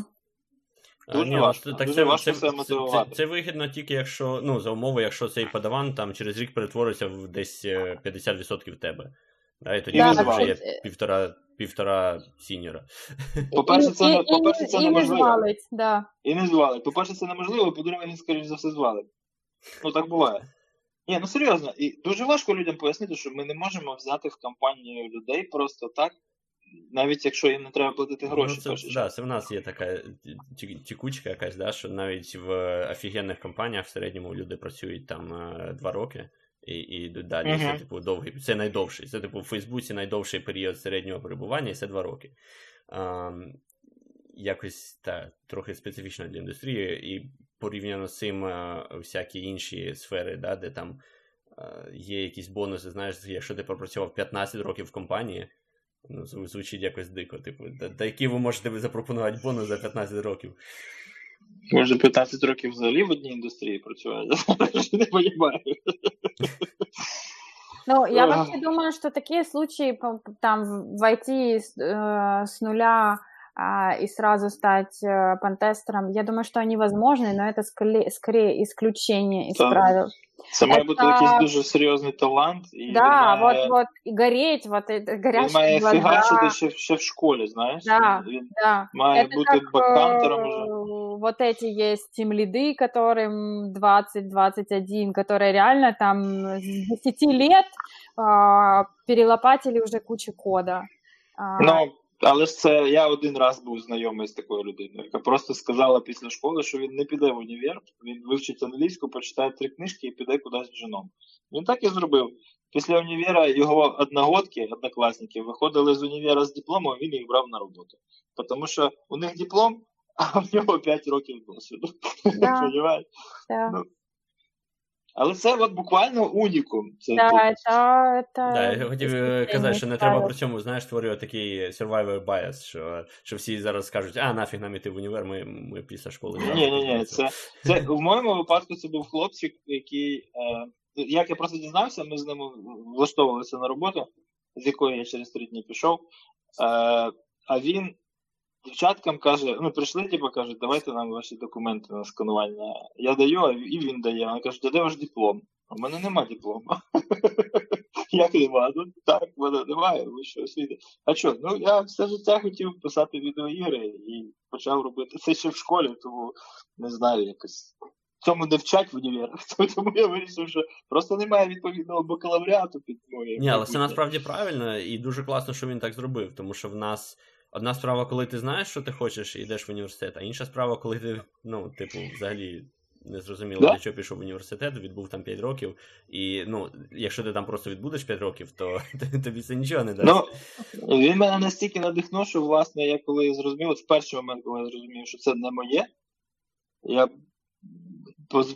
Дуже Ні, важко, так дуже це, важко це, це, це, це вигідно тільки якщо, ну, за умови, якщо цей подаван там через рік перетвориться в десь 50% е, тебе. Да, і тоді да, вже є півтора півтора сіньора. По-перше, це, і, по-перше, це і, неможливо. І не звалить, да. І не звалить. По-перше, це неможливо, по-друге, він, скоріш за все, звалить. Ну, так буває. Ні, ну серйозно, і дуже важко людям пояснити, що ми не можемо взяти в компанію людей просто так, навіть якщо їм не треба платити ну, гроші. Ну, це, да, це в нас є така тікучка якась, да, що навіть в офігенних компаніях в середньому люди працюють там е, два роки і і йдуть далі. Uh-huh. Це типу довгий, це найдовший. Це типу в Фейсбуці найдовший період середнього перебування, і це два роки. А, якось та, трохи специфічно для індустрії, і порівняно з цим е, всякі інші сфери, да, де там є якісь бонуси. Знаєш, якщо ти пропрацював 15 років в компанії Ну, звучить якось дико. Типу, та, та які ви можете запропонувати бонус за 15 років? Може, 15 років взагалі в одній індустрії працювати? Не розумію. Ну, я вообще думаю, что такие случаи там в IT э, с нуля а, и сразу стать э, пентестером, я думаю, что они возможны, но это скорее, скорее исключение из да. правил. Це має бути якийсь дуже серйозний талант. І да, має... вот, вот, і гореть, вот, горящі Він має глаза. фігачити ще, ще в школі, знаєш? Да, Він да. має Это бути как, баккантером уже. Вот эти есть тим лиды, которым 20-21, которые реально там с 10 лет а, перелопатили уже кучу кода. А, ну, але ж це я один раз був знайомий з такою людиною, яка просто сказала після школи, що він не піде в універ, він вивчить англійську, почитає три книжки і піде кудись джуном. Він так і зробив. Після універа його одногодки, однокласники, виходили з універа з дипломом, він їх брав на роботу. Тому що у них диплом, а в нього 5 років досвіду. Да. Але це от буквально унікум. Це, да, це, це, да, я хотів казати, що не треба при цьому, знаєш, створювати такий survivor bias, що що всі зараз скажуть, а нафіг нам іти в універ, ми ми після школи. Ні, ні, ні, це, це в моєму випадку це був хлопчик, який, е, як я просто дізнався, ми з ним влаштовувалися на роботу, з якої я через три дні пішов. Е, а він дівчаткам каже, ну прийшли, типу, кажуть, давайте нам ваші документи на сканування. Я даю, і він дає. Вона каже, де ваш диплом? У мене нема диплому. Як нема? Ну так, в мене немає, ви що освіти. А що? Ну я все життя хотів писати відеоігри і почав робити це ще в школі, тому не знаю якось. Цьому не вчать в універах, тому я вирішив, що просто немає відповідного бакалавріату під моєю. Ні, але це насправді правильно і дуже класно, що він так зробив, тому що в нас. Одна справа, коли ти знаєш, що ти хочеш, і йдеш в університет, а інша справа, коли ти, ну, типу, взагалі не зрозуміло, да? для чого пішов в університет, відбув там 5 років. І ну, якщо ти там просто відбудеш 5 років, то тобі це нічого не дасть. Ну, Він мене настільки надихнув, що, власне, я коли зрозумів, от в перший момент, коли я зрозумів, що це не моє, я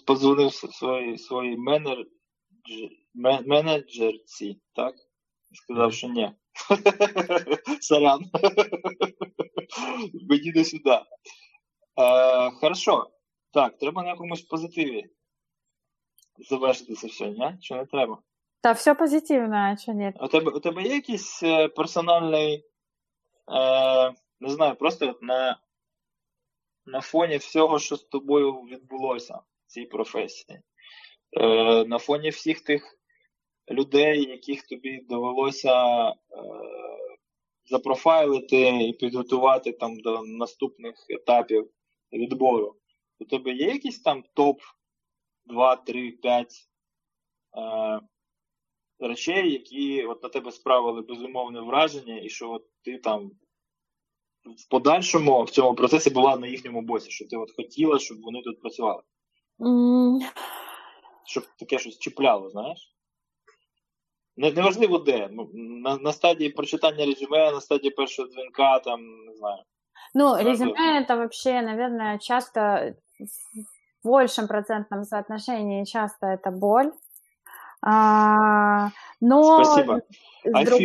позвонив своїй своїй менеджерці, так? Сказав, що ні. Сорян. Мені не сюди. Е, Хорошо. Так, треба на якомусь позитиві завершити це все, ні? Чи не треба? Та все позитивно, а чи ні? У тебе, у тебе є якийсь е, персональний, е, не знаю, просто на, на фоні всього, що з тобою відбулося в цій професії. Е, На фоні всіх тих людей, яких тобі довелося е, запрофайлити і підготувати там до наступних етапів відбору. У тебе є якийсь там топ 2, 3, 5 е, речей, які от на тебе справили безумовне враження, і що от ти там в подальшому в цьому процесі була на їхньому боці, що ти от хотіла, щоб вони тут працювали? Mm. Щоб таке щось чіпляло, знаєш? Неважливо де. Ну, на на стадії прочитання резюме, на стадії першого дзвінка, там, не знаю. Ну, резюме это вообще, наверное, часто в большем процентном соотношении часто это боль. А, но Спасибо. С, друг...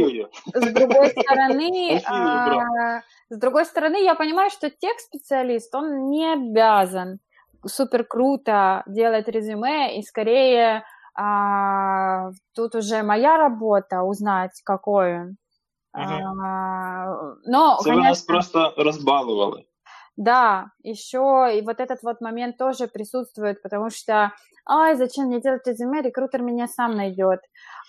с другой стороны, а, с другой стороны, я понимаю, что тех-специалист, он не обязан супер круто делать резюме и скорее а, тут уже моя работа узнать, какой он. Ага. А, но, Це конечно, нас просто разбаловали. Да, еще и вот этот вот момент тоже присутствует, потому что, ой, зачем мне делать резюме, рекрутер меня сам найдет.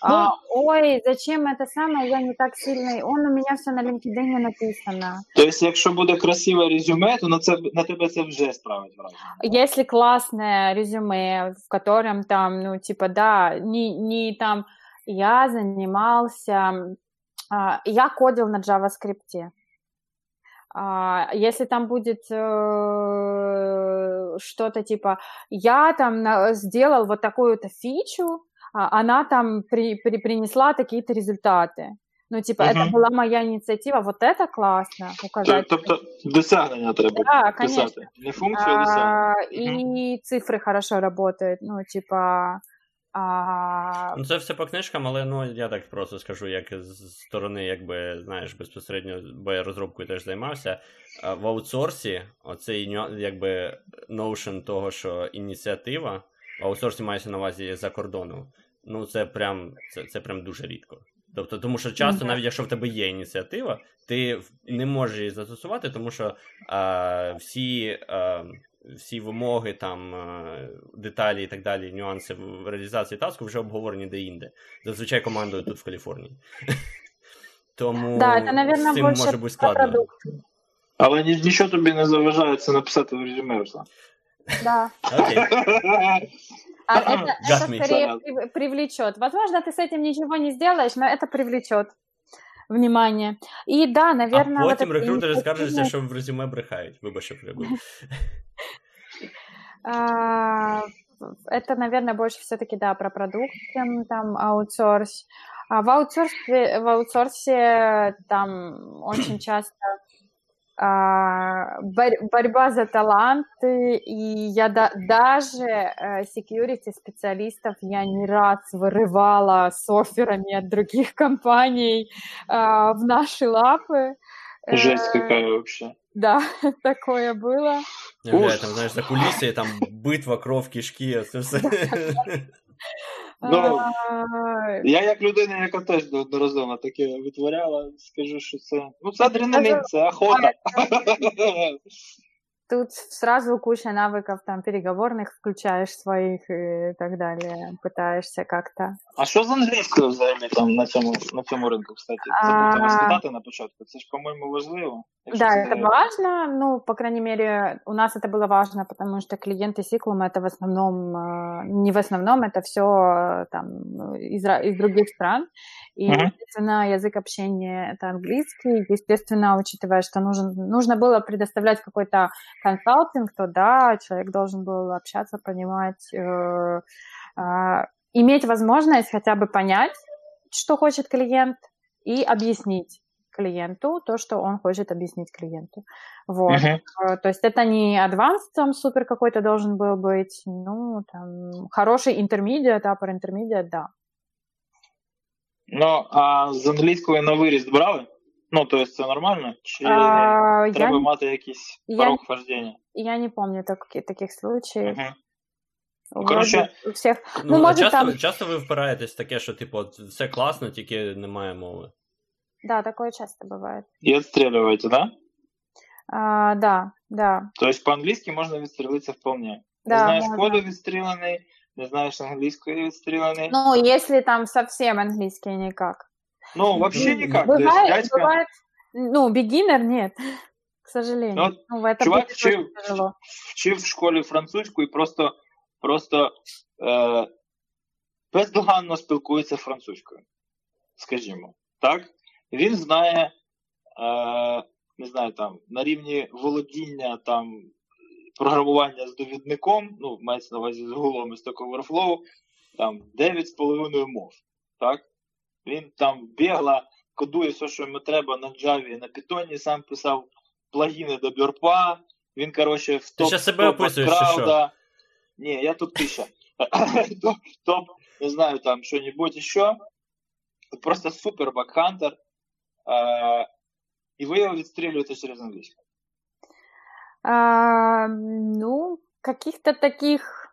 А, ой, зачем это самое, я не так сильный, он у меня все на LinkedIn написано. Тобто, якщо буде красиве резюме, то на, це, на тебе це вже справить враження. Если классное резюме, в котором там, ну, типа, да, не, не там, я занимался, а, я кодил на JavaScript. А, если там будет э, что-то типа, я там сделал вот такую-то фичу, а она там при, при, принесла такие-то результаты. Ну, типа, uh-huh. это была моя инициатива, вот это классно указать. Тобто досягнення треба да, писати. конечно. Не функцію, а досягнення. И uh-huh. цифры хорошо работают, ну, типа, А... Ну, це все по книжкам, але ну я так просто скажу, як з сторони, якби знаєш, безпосередньо, бо я розробкою теж займався. В аутсорсі, оцей якби notion того, що ініціатива в аутсорсі мається на увазі за кордону. Ну, це прям це, це прям дуже рідко. Тобто, тому що часто, навіть якщо в тебе є ініціатива, ти не можеш її застосувати, тому що а, всі а, всі вимоги, там, деталі і так далі, нюанси в реалізації таску вже обговорені де-інде. Зазвичай командою тут в Каліфорнії. Тому да, це, наверное, з цим може бути складно. Але нічого тобі не заважає це написати в резюме. Да. Окей. А это, это скорее привлечет. Возможно, ты с этим ничего не сделаешь, но это привлечет внимание. И да, наверное... А потім вот рекрутери скаржаться, що в резюме брехають. Вибач, що прибув. Это, наверное, больше все-таки, да, про продукт, чем там аутсорс. А в аутсорсе, в аутсорсе там очень часто а, борьба за таланты, и я да, даже э, security специалистов я не раз вырывала с офферами от других компаний а, в наши лапы. Жесть э, какая вообще. Да, такое было. Я, там, знаешь, за кулисы, там битва, кров, кишки. Ну, Я як людина, яка теж неодноразово таке витворяла, скажу, що це. Ну, це адреналін, це охота. Тут сразу куча навыков там переговорных включаешь своих и так далее, пытаешься как-то. А що з англійською взагалі там на цьому на цьому ринку, кстати? Забув розказати на початку. Це ж, по-моєму, важливо. Да, это важно. Ну, по крайней мере, у нас это было важно, потому что клиенты Сиклума это в основном, не в основном, это все там из, из других стран. И, uh-huh. естественно, язык общения это английский. Естественно, учитывая, что нужен, нужно было предоставлять какой-то консалтинг, то да, человек должен был общаться, понимать, э, э, иметь возможность хотя бы понять, что хочет клиент, и объяснить клиенту то, что он хочет объяснить клиенту. Вот. Uh-huh. То есть это не advanced там супер какой-то должен был быть, ну, там, хороший intermediate, upper intermediate, да. Ну, а з англійської на виріст брали? Ну, то есть це нормально? Чи а, треба я... мати якийсь порог я... вхождения? Я не помню так, таких случаев. Угу. Ну, коротше, у всіх... ну, ну, може, часто, там... часто ви впираєтесь таке, що, типу, все класно, тільки немає мови. Да, такое часто бывает. И отстреливаете, да? А, да, да. То есть по-английски можно відстрілитися вполне. Да, не знаешь можно. коду відстрілений, не знаешь английскую відстрілений. Ну, если там совсем английский никак. Ну, вообще никак. Бывает, То есть, дядька... бывает ну, beginner нет, к сожалению. Ну, ну, в этом чувак вчив, вчив в школі французьку і просто, просто е, бездоганно спілкується французькою. Скажімо, так? Він знає, е, не знаю, там, на рівні володіння там, програмування з довідником, ну, мається на увазі з Google і Stack Overflow, там 9,5 мов. Так? Він там бігла, кодує все, що йому треба на Java, на Python, сам писав плагіни до Бюрпа. Він, коротше, в топ, Ти себе описуєш, крауда. Ні, я тут пишу. топ, топ, не знаю, там, що-небудь еще. Просто супер бакхантер. А, и вы его відстрілюєте через английский. А, ну, каких-то таких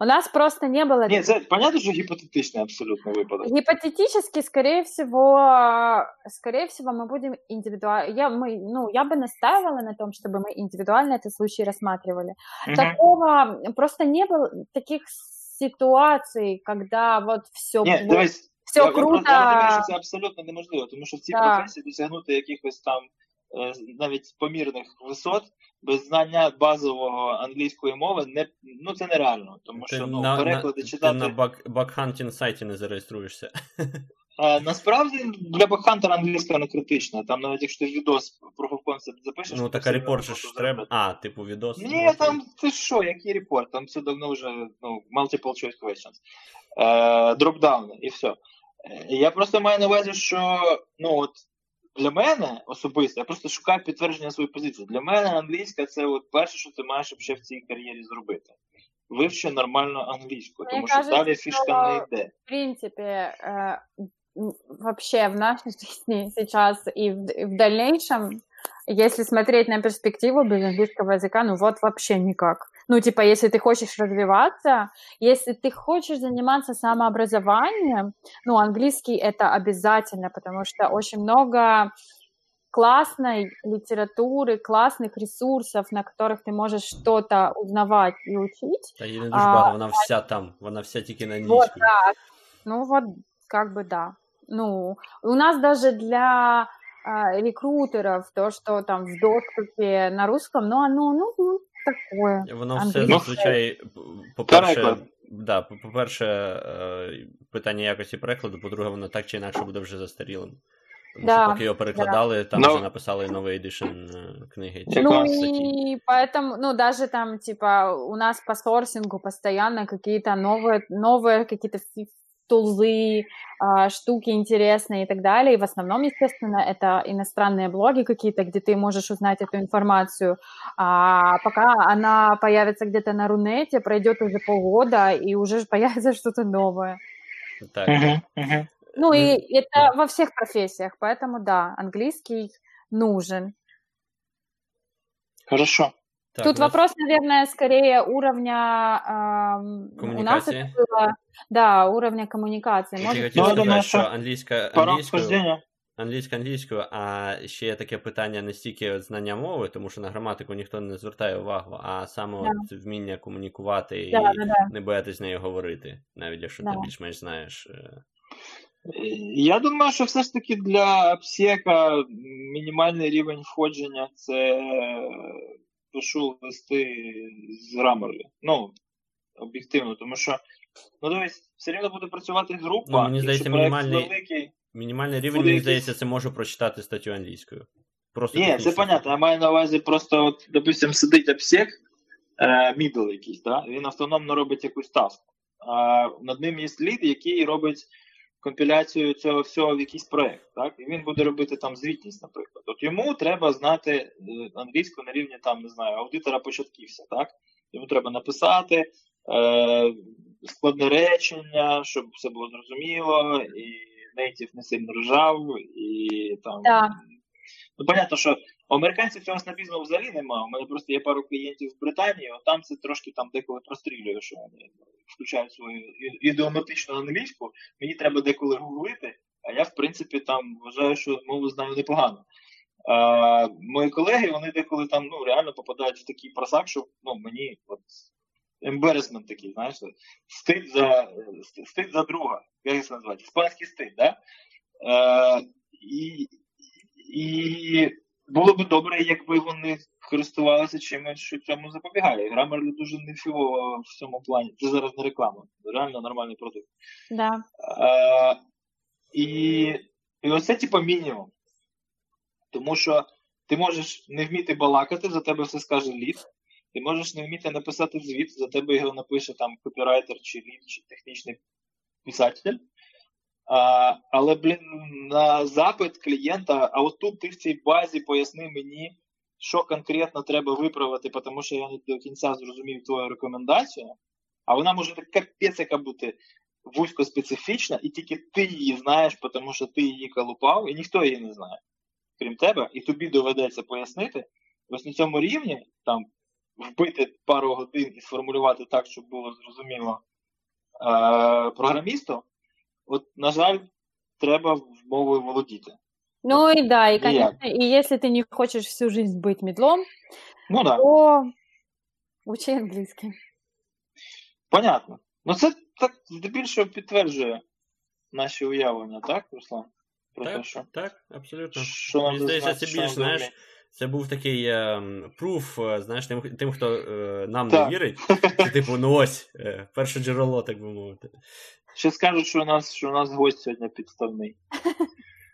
у нас просто не было... Нет, это понятно, что гипотетичный абсолютно выпадок. Гипотетически, скорее всего, скорее всего, мы будем индивидуально... Я, мы, ну, я бы настаивала на том, чтобы мы индивидуально этот случай рассматривали. Угу. Такого просто не было таких ситуаций, когда вот все... Нет, будет... давай все я, круто. Я, я розумію, що це абсолютно неможливо, тому що в цій професії досягнути якихось там навіть помірних висот без знання базового англійської мови не ну це нереально, тому що ну, на, переклади на, читати. Ти на бак, bug hunting сайті не зареєструєшся. А, Насправді для bug hunter а англійська не критична. Там навіть якщо ти відос proof of concept запишеш. Ну так а report ж треба. А, типу відос. Ні, там ти що, який репорт? Там все давно вже ну, multiple choice questions. Е, дропдауни і все. Я просто маю на увазі, що ну от для мене особисто, я просто шукаю підтвердження своєї позиції. Для мене англійська це от перше, що ти маєш ще в цій кар'єрі зробити. вивчи нормально англійську, Мені тому що далі фішка не йде. В принципе, э, вообще в нашей жизни сейчас и в, и в дальнейшем, если смотреть на перспективу без английского языка, ну вот вообще никак. Ну, типа, если ты хочешь развиваться, если ты хочешь заниматься самообразованием, ну, английский это обязательно, потому что очень много классной литературы, классных ресурсов, на которых ты можешь что-то узнавать и учить. Та її не дуже А, багато, вона вся там, вона вся тільки на Вот, англійській. да. Ну вот, как бы да. Ну, у нас даже для а, рекрутеров то, что там в доступе на русском, ну, оно, ну, ну такое. Воно все Англійська. зазвичай, п- по-перше, Переклад. да, по- по-перше, е, питання якості перекладу, по-друге, воно так чи інакше буде вже застарілим. Тому Да, що поки його перекладали, там Ну, вже написали новий едишн е, книги. чи Якраз. Ну статті. и поэтому, ну даже там типа у нас по сорсингу постоянно какие-то новые, новые какие-то фи- тулзы, а, штуки интересные и так далее. И в основном, естественно, это иностранные блоги какие-то, где ты можешь узнать эту информацию. А пока она появится где-то на Рунете, пройдет уже полгода, и уже появится что-то новое. Так. Ну и это во всех профессиях, поэтому да, английский нужен. Хорошо. Так, Тут нас- вопрос, наверное, скорее уровня ам, у нас это было, да, уровня коммуникации. Я Может, хотів сказати, думаю, що англійська, англійською, англійська англійською, а ще є таке питання не стільки знання мови, тому що на граматику ніхто не звертає увагу, а саме Да. от вміння комунікувати і да, да, да. не боятись з нею говорити, навіть якщо ти більш-менш знаєш. е, Я думаю, що все ж таки для псіка мінімальний рівень входження це пишу листи з Grammarly. Ну, об'єктивно, тому що, ну дивись, все рівно буде працювати група, Ну, мені здається, мінімальний- великий. Мінімальний рівень, мені якийсь- здається, це можу прочитати статтю англійською. Просто Ні, це понятно. Я маю на увазі просто, от, допустим, сидить обсек, мідл якийсь, да? він автономно робить якусь таску. А над ним є лід, який робить компіляцію цього всього в якийсь проект. Так? І він буде робити там звітність, наприклад. От йому треба знати е, англійську на рівні там, не знаю, аудитора початківця. Так? Йому треба написати е, складне речення, щоб все було зрозуміло, і нейтів не сильно ржав, і там. Да. Ну, понятно, що американців цього снобізму взагалі немає. У мене просто є пару клієнтів в Британії, от там це трошки там деколи прострілює, що вони включають свою і- ідіоматичну англійську. Мені треба деколи гуглити, а я, в принципі, там вважаю, що мову знаю непогано. А, мої колеги, вони деколи там ну, реально попадають в такий просак, що ну, мені от ембересмент такий, знаєш, стид за, стид за друга. Як це називається? Іспанський стид, да? Е, і, і було б добре, якби вони користувалися чимось, що цьому запобігає. Grammarly дуже нефіово в цьому плані. Це зараз не реклама, реально нормальний продукт. Да. Е, і, і оце, типу, мінімум. Тому що ти можеш не вміти балакати, за тебе все скаже лід. Ти можеш не вміти написати звіт, за тебе його напише там копірайтер чи лід, чи технічний писатель. Але, блін, на запит клієнта, а от тут ти в цій базі поясни мені, що конкретно треба виправити, тому що я не до кінця зрозумів твою рекомендацію, а вона може так капець яка бути вузько специфічна, і тільки ти її знаєш, тому що ти її колупав, і ніхто її не знає, крім тебе, і тобі доведеться пояснити. Ось на цьому рівні там вбити пару годин і сформулювати так, щоб було зрозуміло е- програмісту. От, на жаль, треба мовою володіти. Ну и да, и, конечно, и если ты не хочешь всю жизнь быть медлом, Ну да, то учи английский. понятно. Ну це так здебільшого підтверджує наші уявлення, так, Руслан? Про те, Так, що, так, абсолютно. що Мені здається, це більш, знаєш, це був такий ем, пруф, е, знаєш, тим, тим хто е, нам Так. не вірить. Це, типу, ну ось, е, перше джерело, так би мовити. Ще скажуть, що у нас, що у нас гость сьогодні підставний.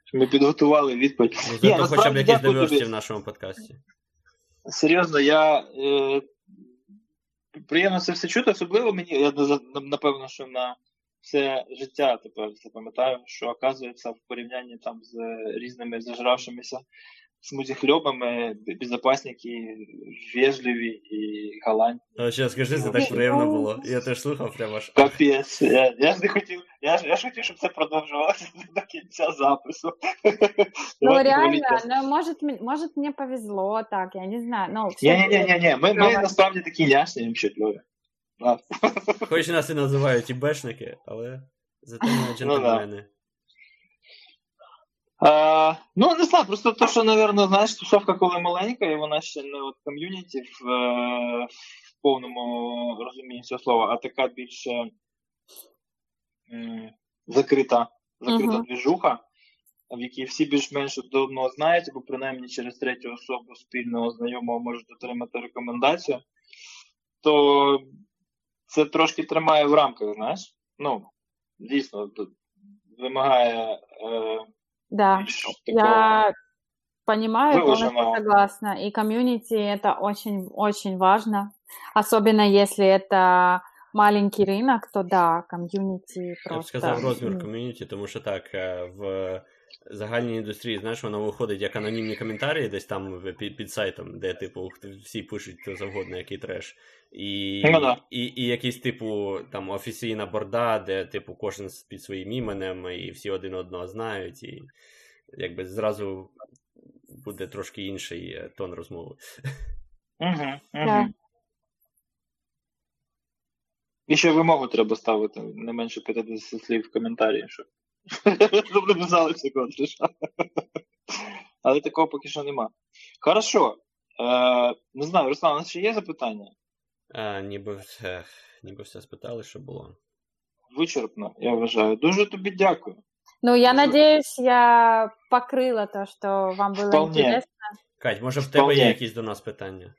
Що ми підготували відповідь. Ну, Ні, зато хоча б якісь дякую в нашому подкасті. Серйозно, я е, приємно це все чути, особливо мені, я напевно, що на все життя тепер запам'ятаю, що оказується в порівнянні там з різними зажравшимися смузіхльобами, безопасники вежливі і галантні. А ще скажи, це так приємно було. Я теж слухав прямо аж. Капець. Я, я ж не хотів, я ж, я ж хотів, щоб це продовжувалося до кінця запису. Ну, реально, ну, может, м- может, мне повезло так, я не знаю. Ну, всё Ні, ні, ні, ні, ми, ми насправді такі Льові. Да. Хоч нас і називають і бешники, але зате ми джентльмени. А, ну, не знаю, просто то, що, напевно, знаєш, тусовка, коли маленька, і вона ще не от ком'юніті в, е, в повному розумінні цього слова, а така більше м, закрита, закрита Мгм. двіжуха, в якій всі більш-менш до одного знають, або принаймні через третю особу спільного знайомого можуть отримати рекомендацію, то це трошки тримає в рамках, знаєш? Ну, дійсно, вимагає. Е, Да, більш я понимаю, полностью выложенного. согласна. И комьюнити это очень-очень важно. Особенно если это маленький рынок, то да, комьюнити Я б просто... сказав розмір м, ком'юніті, тому що так, е, в загальній індустрії, знаєш, воно виходить як анонімні коментарі десь там під, під сайтом, де, типу, всі пишуть хто завгодно, який треш. І, Ну да. і, і якийсь, типу, там офіційна борда, де, типу, кожен під своїм іменем, і всі один одного знають, і якби зразу буде трошки інший е, тон розмови. Угу, угу. І ще вимогу треба ставити не менше 50 слів в коментарі, щоб щоб не писали все контриша. Але такого поки що нема. Хорошо. Е, не знаю, Руслан, у нас ще є запитання? А, ніби, е, ніби все спитали, що було. Вичерпно, я вважаю. Дуже тобі дякую. Ну, я Дуже- надеюсь, я покрыла то, что вам было Вполне. интересно. Кать, може в тебе Вполне. є якісь до нас питання?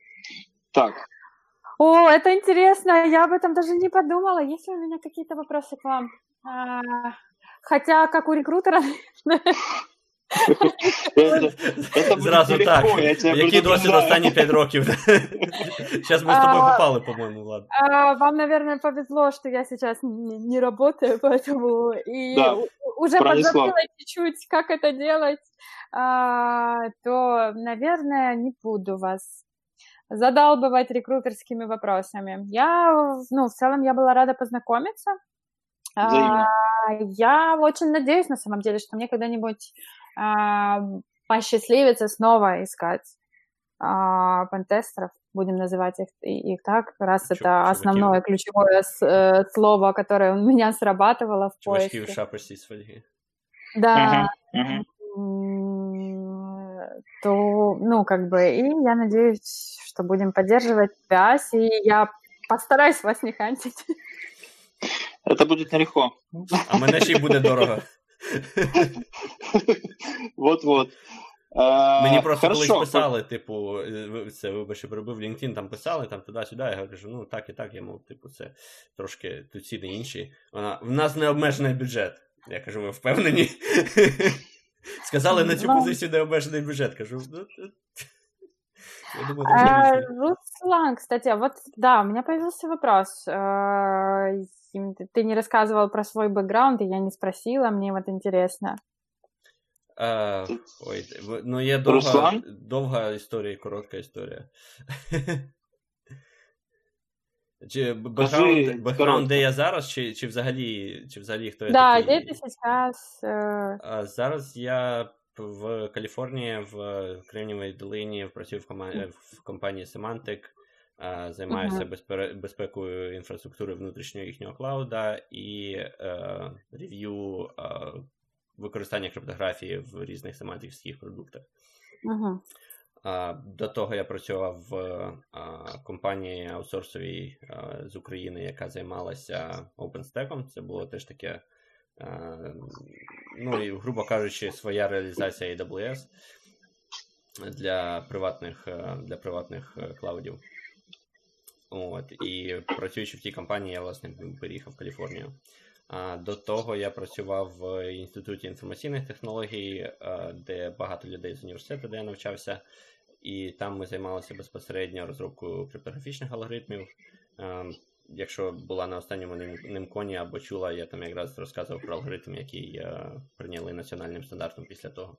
Так. О, это интересно, я об этом даже не подумала. Есть ли у меня какие-то вопросы к вам? А, хотя, как у рекрутера, Це, це буде Зразу так. нелегко, я тебе Який досвід предупреждаю. останні 5 років? Зараз ми з тобою А. попали, по-моєму, ладно. а, вам, наверное, повезло, что я сейчас не, не работаю, поэтому и Да, у- уже пронесло. подзабыла чуть-чуть, как это делать, а, то, наверное, не буду вас задалбывать рекрутерскими вопросами. Я, ну, в целом, я была рада познакомиться. А, Взаимно. я очень надеюсь, на самом деле, что мне когда-нибудь а, посчастливится снова искать а, пентестеров, будем называть их, их так, раз Чу- это чуваки. основное ключевое с- э, слово, которое у меня срабатывало в поиске. Да, Мгм. м, то, ну, как бы, и я надеюсь, что будем поддерживать связь, и я постараюсь вас не хантить. Це буде нелегко. А мене ще й буде дорого. Вот-вот. Мені просто колись писали, типу, це вибач, що перебив LinkedIn, там писали там туди-сюди. Я кажу, ну так і так, я мов, типу, це трошки тут ціни інші. Вона в нас необмежений бюджет. Я кажу, ви впевнені? Сказали на цю Ну. позицію необмежений бюджет. Кажу, ну. е, Я думаю, Э, це логічно. Руслан, кстати, а вот, да, у меня появился вопрос. Э, им- Ты не рассказывал про свой бэкграунд, и я не спросила, мне вот интересно. А, ой, в- ну є довга, Руслан? довга історія і коротка історія. Чи б- бекграунд, бекграунд, коротко. де я зараз, чи, чи взагалі, чи взагалі хто я Да, такий? где ты сейчас? э, А зараз я в Каліфорнії, в Кремнієвій долині, працюю в, кома- в компанії Semantic, займаюся Мгм. безпе- безпекою інфраструктури внутрішнього їхнього клауда і е, рев'ю е, використання криптографії в різних семантичних продуктах. мгм. А, До того я працював в компанії аутсорсовій з України, яка займалася OpenStack. Це було теж таке, ну і, грубо кажучи, своя реалізація AWS для приватних, е, для приватних е, клаудів. От, і працюючи в тій компанії, я власне переїхав в Каліфорнію. А, До того я працював в інституті інформаційних технологій, е, де багато людей з університету, де я навчався, і там ми займалися безпосередньо розробкою криптографічних алгоритмів. Якщо була на останньому ним- нимконі або чула, я там якраз розказував про алгоритм, який е, прийняли національним стандартом після того.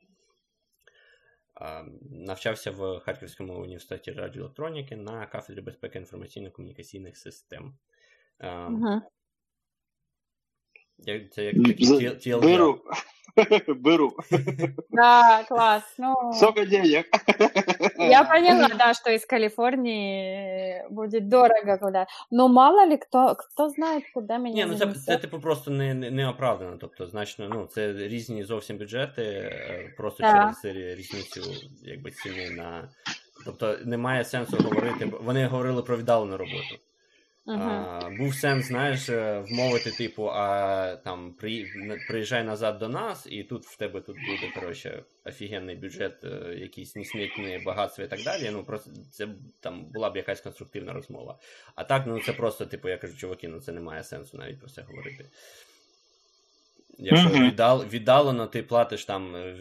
Навчався в Харківському університеті радіоелектроніки на кафедрі безпеки інформаційно-комунікаційних систем. Угу. Це як TLDR. Беру. Да, класс. Ну, Сколько денег? Я поняла, да, что из Калифорнии будет дорого куда. Но мало ли кто, кто знает, куда меня Ні, ну це, це типу просто не, не, не оправдано. Тобто, значно, ну, це різні зовсім бюджети, просто да. через різницю якби ціни на. Тобто немає сенсу говорити. Вони говорили про віддалену роботу. А, Був сенс, знаєш, е, вмовити, типу, а там приїжджай назад до нас, і тут в тебе тут буде коротше, офігенний бюджет, е, якісь несмітні багатства і так далі. Ну, просто це там була б якась конструктивна розмова. А так, ну це просто, типу, я кажу, чуваки, ну це не має сенсу навіть про це говорити. Якщо mm-hmm. віддал, віддалено ти платиш там е,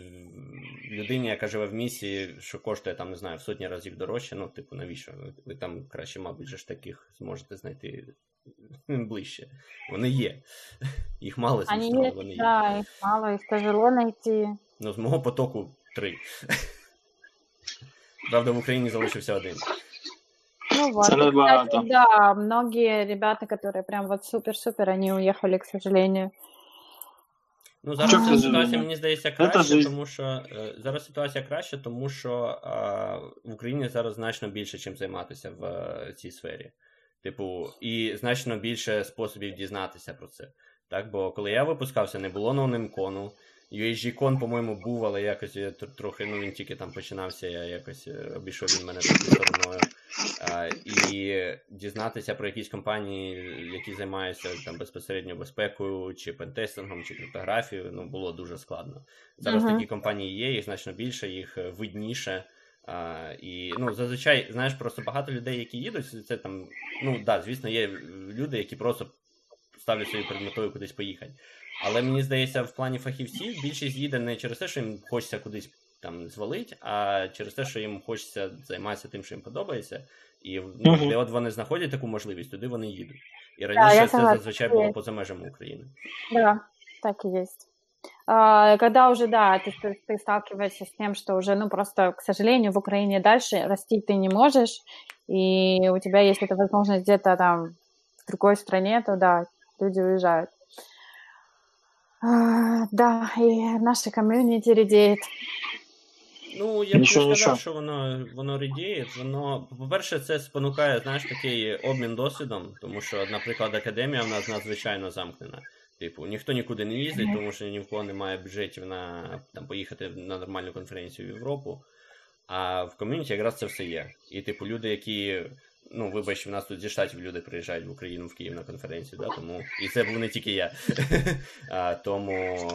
людині, яка живе в місті, що коштує там, не знаю, в сотні разів дорожче, ну, типу, навіщо? Ви там краще, мабуть, ж таких зможете знайти ближче. Вони є. Їх мало, звісно, але вони є. Да, їх мало, їх тяжело знайти. Ну, з мого потоку три. Правда, в Україні залишився один. Ну вот, кстати, да, многие ребята, которые прям вот супер-супер, они уехали, к сожалению. Ну, зараз Чого ситуація, мені здається, краще, тому що е, зараз ситуація краще, тому що а, в Україні зараз значно більше чим займатися в а, цій сфері. Типу, і значно більше способів дізнатися про це. Так, Бо коли я випускався, не було ноунемкону, UAG-кон, по-моєму, був, але якось я трохи, ну він тільки там починався, я якось е, обійшов він мене трохи стороною. А, І дізнатися про якісь компанії, які займаються там безпосередньо безпекою, чи пентестингом, чи криптографією, ну було дуже складно. Зараз uh-huh. такі компанії є, їх значно більше, їх е, видніше. А, І ну, зазвичай, знаєш, просто багато людей, які їдуть, це там, ну да, звісно, є люди, які просто ставлять собі перед метою кудись поїхати. Але мені здається, в плані фахівців більшість їде не через те, що їм хочеться кудись там звалить, а через те, що їм хочеться займатися тим, що їм подобається. І ну, uh-huh. де от вони знаходять таку можливість, туди вони їдуть. І раніше да, це зазвичай було поза межами України. Да, так и есть. А, когда уже, да, ты, ты, ты сталкиваешься с тем, что уже, ну, просто, к сожалению, в Украине дальше расти ты не можешь, и у тебя есть эта возможность где-то там в другой стране, то да, люди уезжают. А, да, и наше комьюнити редеет. Ну, я б не сказав, що воно воно редіє. Воно, по-перше, це спонукає, знаєш, такий обмін досвідом, тому що, наприклад, академія в нас надзвичайно замкнена. Типу, ніхто нікуди не їздить, тому що ні в кого немає бюджетів на там, поїхати на нормальну конференцію в Європу. А в ком'юніті якраз це все є. І, типу, люди, які Ну, вибач, в нас тут зі штатів люди приїжджають в Україну в Київ на конференцію, да, тому і це був не тільки я. а, Тому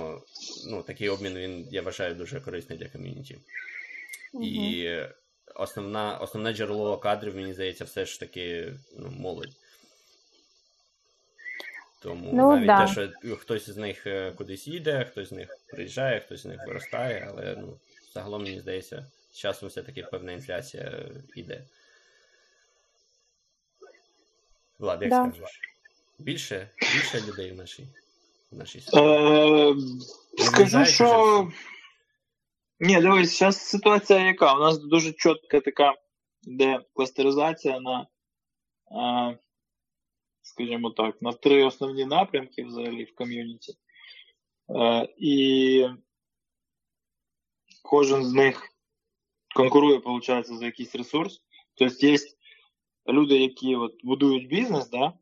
ну, такий обмін він, я вважаю, дуже корисний для ком'юніті. Mm-hmm. І основна, основне джерело кадрів, мені здається, все ж таки ну, молодь. Тому ну, навіть да. те, що хтось з них е, кудись їде, хтось з них приїжджає, хтось з них виростає, але ну, загалом, мені здається, з часом все-таки певна інфляція йде. Влад, як да. скажеш? Більше більше людей в нашій в нашій Е, Скажу, що. Ні, дивись, зараз ситуація яка? У нас дуже чітка така де кластеризація на, е, скажімо так, на три основні напрямки взагалі в ком'юніті. Е, і кожен з них конкурує, виходить, за якийсь ресурс. Тобто є люди, які от будують бізнес, да,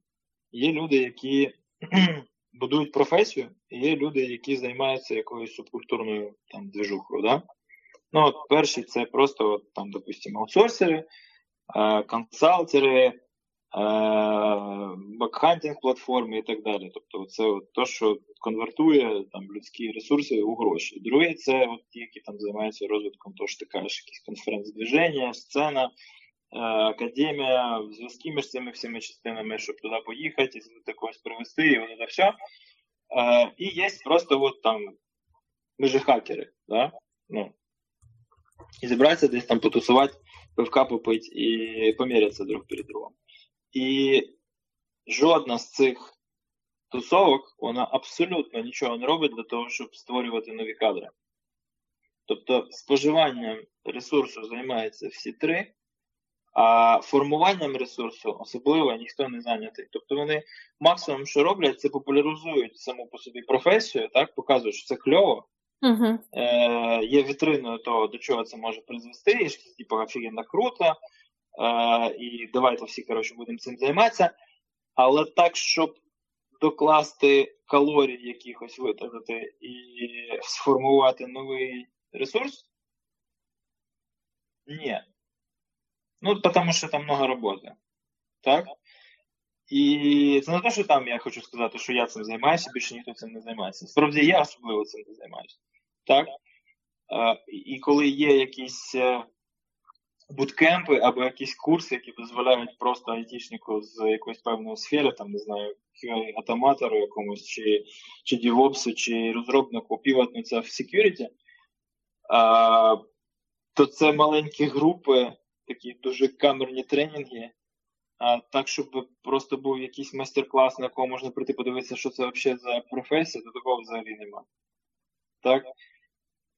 є люди, які будують професію, і є люди, які займаються якоюсь субкультурною там движухою. Да? Ну, от перший це просто, от, там, допустимо, аутсорсери, е, консалтери, е, бакхантинг платформи і так далі. Тобто, це от то, що конвертує там людські ресурси у гроші. Друге, це от ті, які там займаються розвитком, то що ти кажеш, якісь конференц-движення, сцена. Е, академія, зв'язки між цими всіми частинами, щоб туди поїхати, і когось привезти, і вот это все. І є просто вот там ми же хакери, да? ну, і зібратися десь там потусувати, пивка попити і помірятися друг перед другом. І жодна з цих тусовок, вона абсолютно нічого не робить для того, щоб створювати нові кадри. Тобто споживанням ресурсу займаються всі три, а формуванням ресурсу особливо ніхто не зайнятий. Тобто вони максимум, що роблять, це популяризують саму по собі професію, так, показують, що це кльово. Угу. Е, Є вітриною того, до чого це може призвести, і що типу, офігенно круто. Е, І давайте всі коротше, будемо цим займатися. Але так, щоб докласти калорій якихось витратити і сформувати новий ресурс? Ні. Ну, тому що там много роботи. Так? І це не те, що там я хочу сказати, що я цим займаюся, більше ніхто цим не займається. Справді, я особливо цим не займаюся. Так? І коли є якісь е, буткемпи або якісь курси, які дозволяють просто айтішнику з якоїсь певної сфери, там, не знаю, автоматору якомусь, чи чи DevOps, чи розробнику піватниця в security, то це маленькі групи, такі дуже камерні тренінги. А так, щоб просто був якийсь майстер-клас, на якого можна прийти подивитися, що це взагалі за професія, то такого взагалі нема. Так?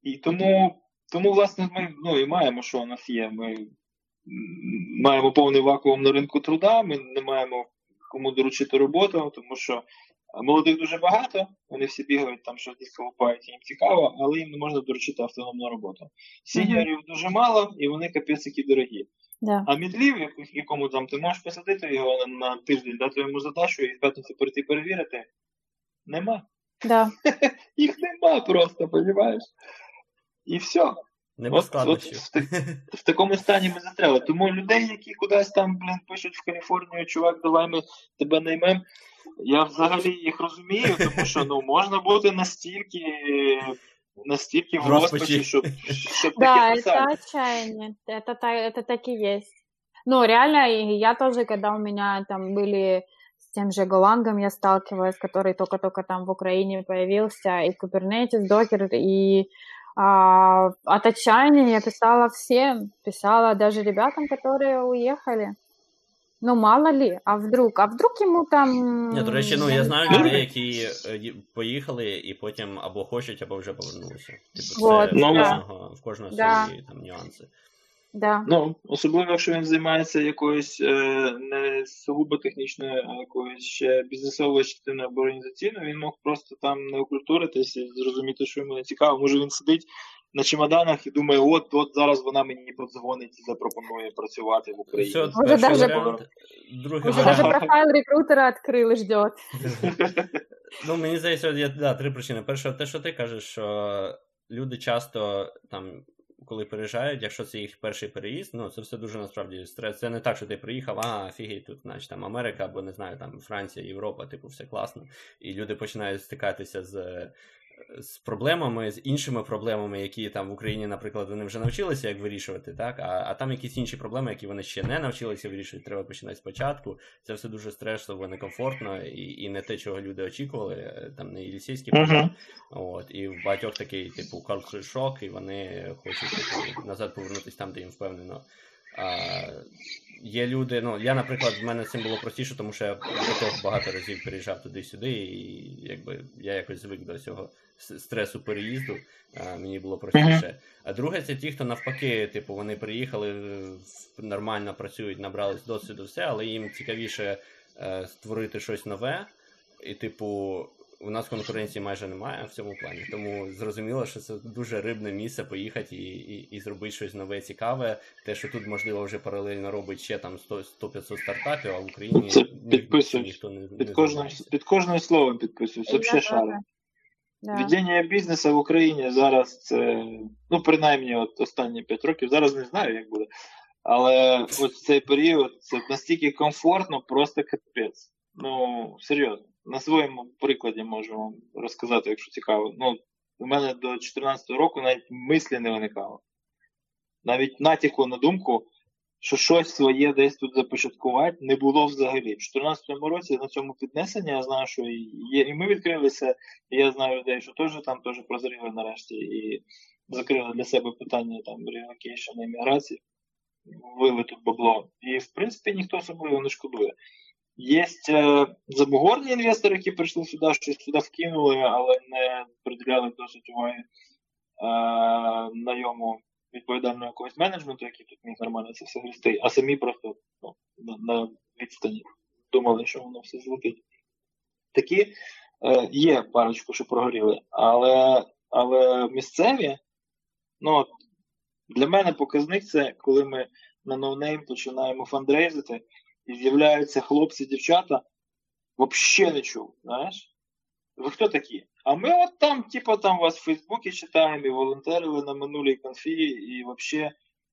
І тому, тому власне, ми ну, і маємо, що у нас є. Ми маємо повний вакуум на ринку труда, ми не маємо кому доручити роботу, тому що молодих дуже багато, вони всі бігають там, що десь колупають, їм цікаво, але їм не можна доручити автономну роботу. Сіньорів mm-hmm. дуже мало, і вони капець які дорогі. Yeah. А мідлів, якому там ти можеш посадити його на, на тиждень, дати йому задачу і в п'ятницю прийти перевірити, нема. Yeah. Їх нема просто, розумієш? І все. Нема от, от в, в такому стані ми застряли. Тому людей, які кудись там, блін, пишуть в Каліфорнію, чувак, давай ми тебе наймемо. Я взагалі їх розумію, тому що ну можна бути настільки настільки в розпачі, щоб, щоб да, таке писать. это отчаяние. Это, это так и есть. Ну, реально, я тоже, когда у меня там были с тем же Голангом я сталкивалась, который только-только там в Украине появился, и Kubernetes, Docker, и а, от отчаяния я писала всем, писала даже ребятам, которые уехали. Ну, мало ли, а вдруг? А вдруг йому там. Ні, до речі, ну я знаю людей, які е, поїхали і потім або хочуть, або вже повернулися. Типу, це вот, в кожного, да. в кожного да. свої там нюанси. Да. Ну, особливо, якщо він займається якоюсь е, не сугубо технічною, а якоюсь ще бізнесовою частиною або організаційною, він мог просто там не окультуритись і зрозуміти, що йому не цікаво. Може він сидить на чемоданах і думає, от от зараз вона мені подзвонить і запропонує працювати в Україні. Все, Уже даже, даже профайл рекрутера відкрили, ждет. Ну, мені здається, є да, три причини. Перше, те, що ти кажеш, що люди часто там коли переїжджають, якщо це їх перший переїзд, ну це все дуже насправді стрес. Це не так, що ти приїхав, а офігеть, тут, значить, там Америка або не знаю, там Франція, Європа, типу, все класно. І люди починають стикатися з з проблемами, з іншими проблемами, які там в Україні, наприклад, вони вже навчилися як вирішувати, так, а а там якісь інші проблеми, які вони ще не навчилися вирішувати, треба починати спочатку. Це все дуже стресово, некомфортно і і не те, чого люди очікували, е, там не єлісійські. Uh-huh. От, І в багатьох такий, типу, culture шок, і вони хочуть типу, назад повернутися там, де їм впевнено. А, Є люди, ну я, наприклад, в мене цим було простіше, тому що я до того багато разів переїжджав туди-сюди, і якби я якось звик до цього стресу переїзду, а, мені було простіше. А друге, це ті, хто навпаки, типу, вони приїхали, нормально працюють, набрались досвіду, все, але їм цікавіше е, створити щось нове. І, типу, у нас конкуренції майже немає в цьому плані. Тому зрозуміло, що це дуже рибне місце поїхати і і, і зробити щось нове, цікаве. Те, що тут можливо вже паралельно робить ще там 100-500 стартапів, а в Україні це ні, ніхто не під кожним під кожним словом підписуюсь. Взагалі шаром. Да. Ведення бізнесу в Україні зараз це, ну, принаймні, от останні 5 років, зараз не знаю, як буде. Але ось цей період це настільки комфортно, просто капець. Ну, серйозно. На своєму прикладі можу вам розказати, якщо цікаво. Ну, У мене до 2014 року навіть мислі не виникало. Навіть натяку на думку, що щось своє десь тут започаткувати не було взагалі. В 2014 році на цьому піднесенні я знаю, що є, і ми відкрилися, і я знаю людей, що теж там теж прозріли нарешті і закрили для себе питання там relocation, імміграції, влили тут бабло. І в принципі ніхто особливо не шкодує. Є е, забугорні інвестори, які прийшли сюди, щось сюди вкинули, але не приділяли досить уваги. найому відповідального якогось менеджменту, який тут міг нормально це все грісти, а самі просто ну, на відстані думали, що воно все злетить. Такі е, є парочку, що прогоріли, але але місцеві, ну, для мене показник це коли ми на NoName починаємо фандрейзити, і з'являються хлопці, дівчата, взагалі не чув, знаєш? Ви хто такі? А ми от там, типу, там вас в Фейсбуці читаємо і волонтерили на минулій конфі, і взагалі.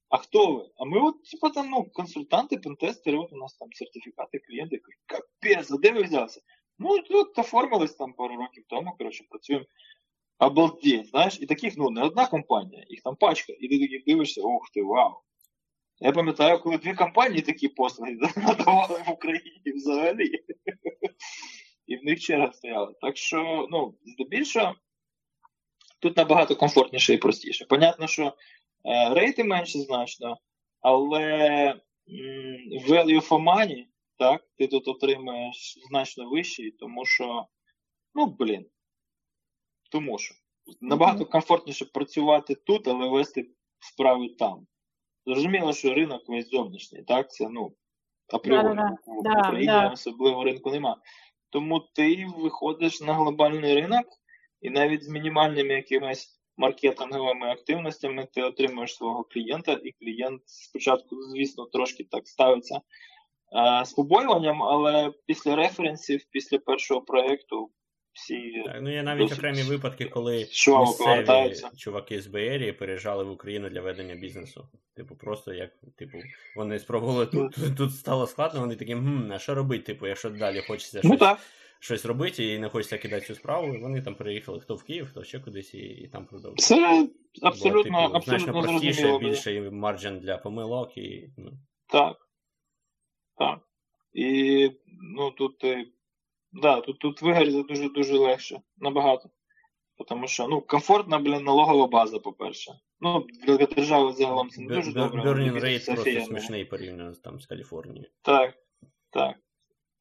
А хто ви? А ми от, типу, там, ну, консультанти, пентестери, от у нас там сертифікати, клієнти, капець, а де ви взялися? Ну, тут оформились там пару років тому, коротше, працюємо. Обалдеть, знаєш, і таких, ну, не одна компанія, їх там пачка. І ти такий дивишся, ух ти, вау. Я пам'ятаю, коли дві компанії такі послуги надавали в Україні взагалі. І в них черга стояла. Так що, ну, здебільшого, тут набагато комфортніше і простіше. Понятно, що е, рейти менші значно, але м, value for money, так, ти тут отримаєш значно вищий, тому що, ну, блін, тому що набагато комфортніше працювати тут, але вести справи там. Зрозуміло, що ринок весь зовнішній, так? Це ну, апріорі Да-да-да. в Да, Україні да. особливо ринку нема. Тому ти виходиш на глобальний ринок, і навіть з мінімальними якимись маркетинговими активностями ти отримуєш свого клієнта, і клієнт спочатку, звісно, трошки так ставиться е, з побоюванням, але після референсів, після першого проєкту, всі Так, ну є навіть окремі випадки, коли швидко місцеві чуваки з Беерії переїжджали в Україну для ведення бізнесу. Типу, просто як, типу, вони спробували тут, тут, тут стало складно, вони такі, хм, а що робити, типу, якщо далі хочеться Ну щось, так. щось робити і не хочеться кидати цю справу, і вони там переїхали хто в Київ, хто ще кудись і, і там продовжували. Це Бо, абсолютно, типу, значно абсолютно простіше, зрозуміло. буде. більший марджин для помилок і ну, Так. Так. І ну тут, е, да, тут, тут вигоріти дуже дуже легше, набагато. Тому що ну, комфортна, блін, налогова база, по-перше. Ну, для держави загалом це не дуже добре. але Burning для rate бізнесу просто офігенно. смішний порівняно з, там, з Каліфорнією. Так, так.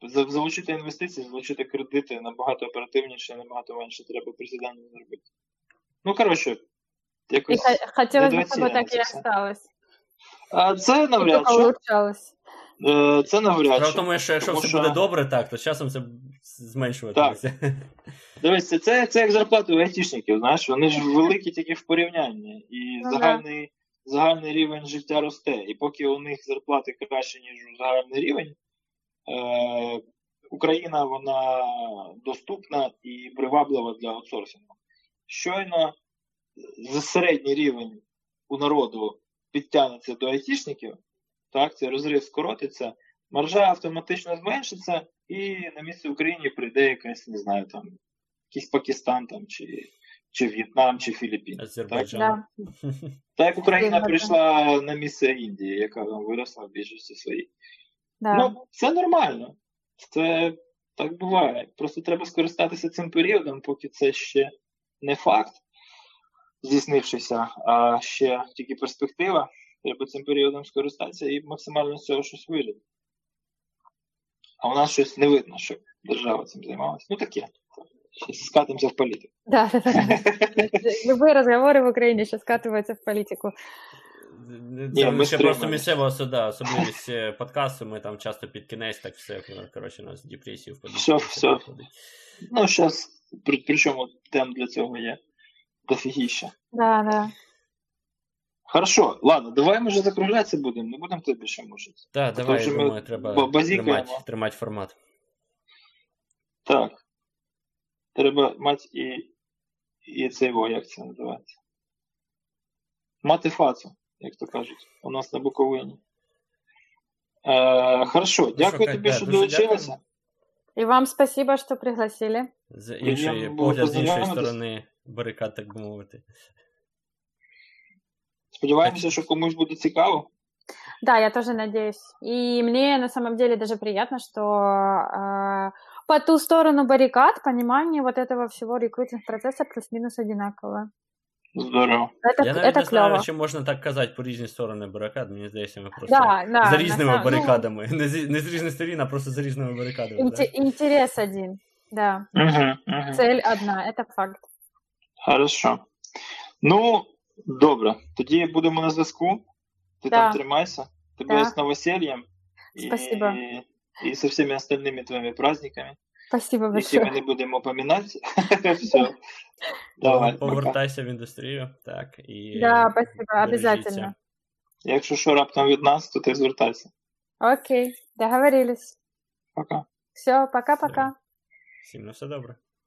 За- Залучити інвестиції, залучити кредити набагато оперативніше, набагато менше треба присідання зробити. Ну, коротше, И якось. х- хотелось бы, чтобы недооценивается так и всё. осталось. А це И навряд только чи. улучшалось. Е, Це навряд Справа в чи. тому, що якщо Тому все що- буде добре, так, то з часом це зменшуватиметься. Дивись, це, це, це як зарплати у айтішників, знаєш, вони ж великі тільки в порівнянні, і Ну, загальний, загальний рівень життя росте. І поки у них зарплати краще, ніж загальний рівень, е, Україна вона доступна і приваблива для аутсорсингу. Щойно за середній рівень у народу підтягнеться до айтішників, так, цей розрив скоротиться, маржа автоматично зменшиться, і на місце Україні прийде якась, не знаю, там, якийсь Пакистан там, чи, чи В'єтнам, чи Філіппіни. Так? Азербайджан. Да. так як Україна прийшла на місце Індії, яка там виросла в більшості своїй. Да. Ну, це нормально. Це так буває. Просто треба скористатися цим періодом, поки це ще не факт, здійснившися, а ще тільки перспектива. Треба цим періодом скористатися і максимально з цього щось вижити А у нас щось не видно, щоб держава цим займалася. Ну таке. Щас скатимося в політику. Да, да, да. Любые разговоры в Украине сейчас скатываются в политику. Ні, Це ми ще просто стримаємось. місцева особа, особливість е, подкасту, ми там часто під кінець так все, ну, коротше, у нас депресію впадуть. Все, все. Ну, зараз, при, причому тем для цього є дофігіща. Да, да. Хорошо, ладно, давай ми вже закруглятися будемо, не будемо тебе більше мучити. Так, давай, що я ми треба тримати, тримати формат. Так. Треба мати і, і цей во, як це називається? Мати фацу, як то кажуть, у нас на Буковині. Е, хорошо, дякую що, тобі, да, що дякую. И вам спасибо, что пригласили. З іншої, погляд з іншої сторони барикад, так би мовити. Сподіваємося, що комусь буде цікаво. Да, я тоже надеюсь. И мне на самом деле даже приятно, что э, по ту сторону баррикад понимание вот этого всего рекрутинг-процесса плюс-минус одинаковое. Здорово. Это, Я навіть это не знаю, клево. чи можна так казати по різні сторони барикад. Мені здається, ми просто Да, да. за на різними самом- ну, барикадами. Не, з, не з різних сторін, а просто з різними барикадами. да. инте- интерес один. Да. Угу, угу. Цель одна, это факт. Хорошо. Ну, добре. Тоді будемо на зв'язку. Ти Да. там тримайся. Тебе Да. з новосельем. Спасибо. И, и со всеми остальными твоими праздниками, Спасибо які большое. ми не будемо поминати. Все. Давай. Повертайся в індустрію, так, і Да, спасибо, обязательно. Якщо що раптом від нас, то ти звертайся. Окей, договорились. Пока. Все, пока-пока. Всім на все добре.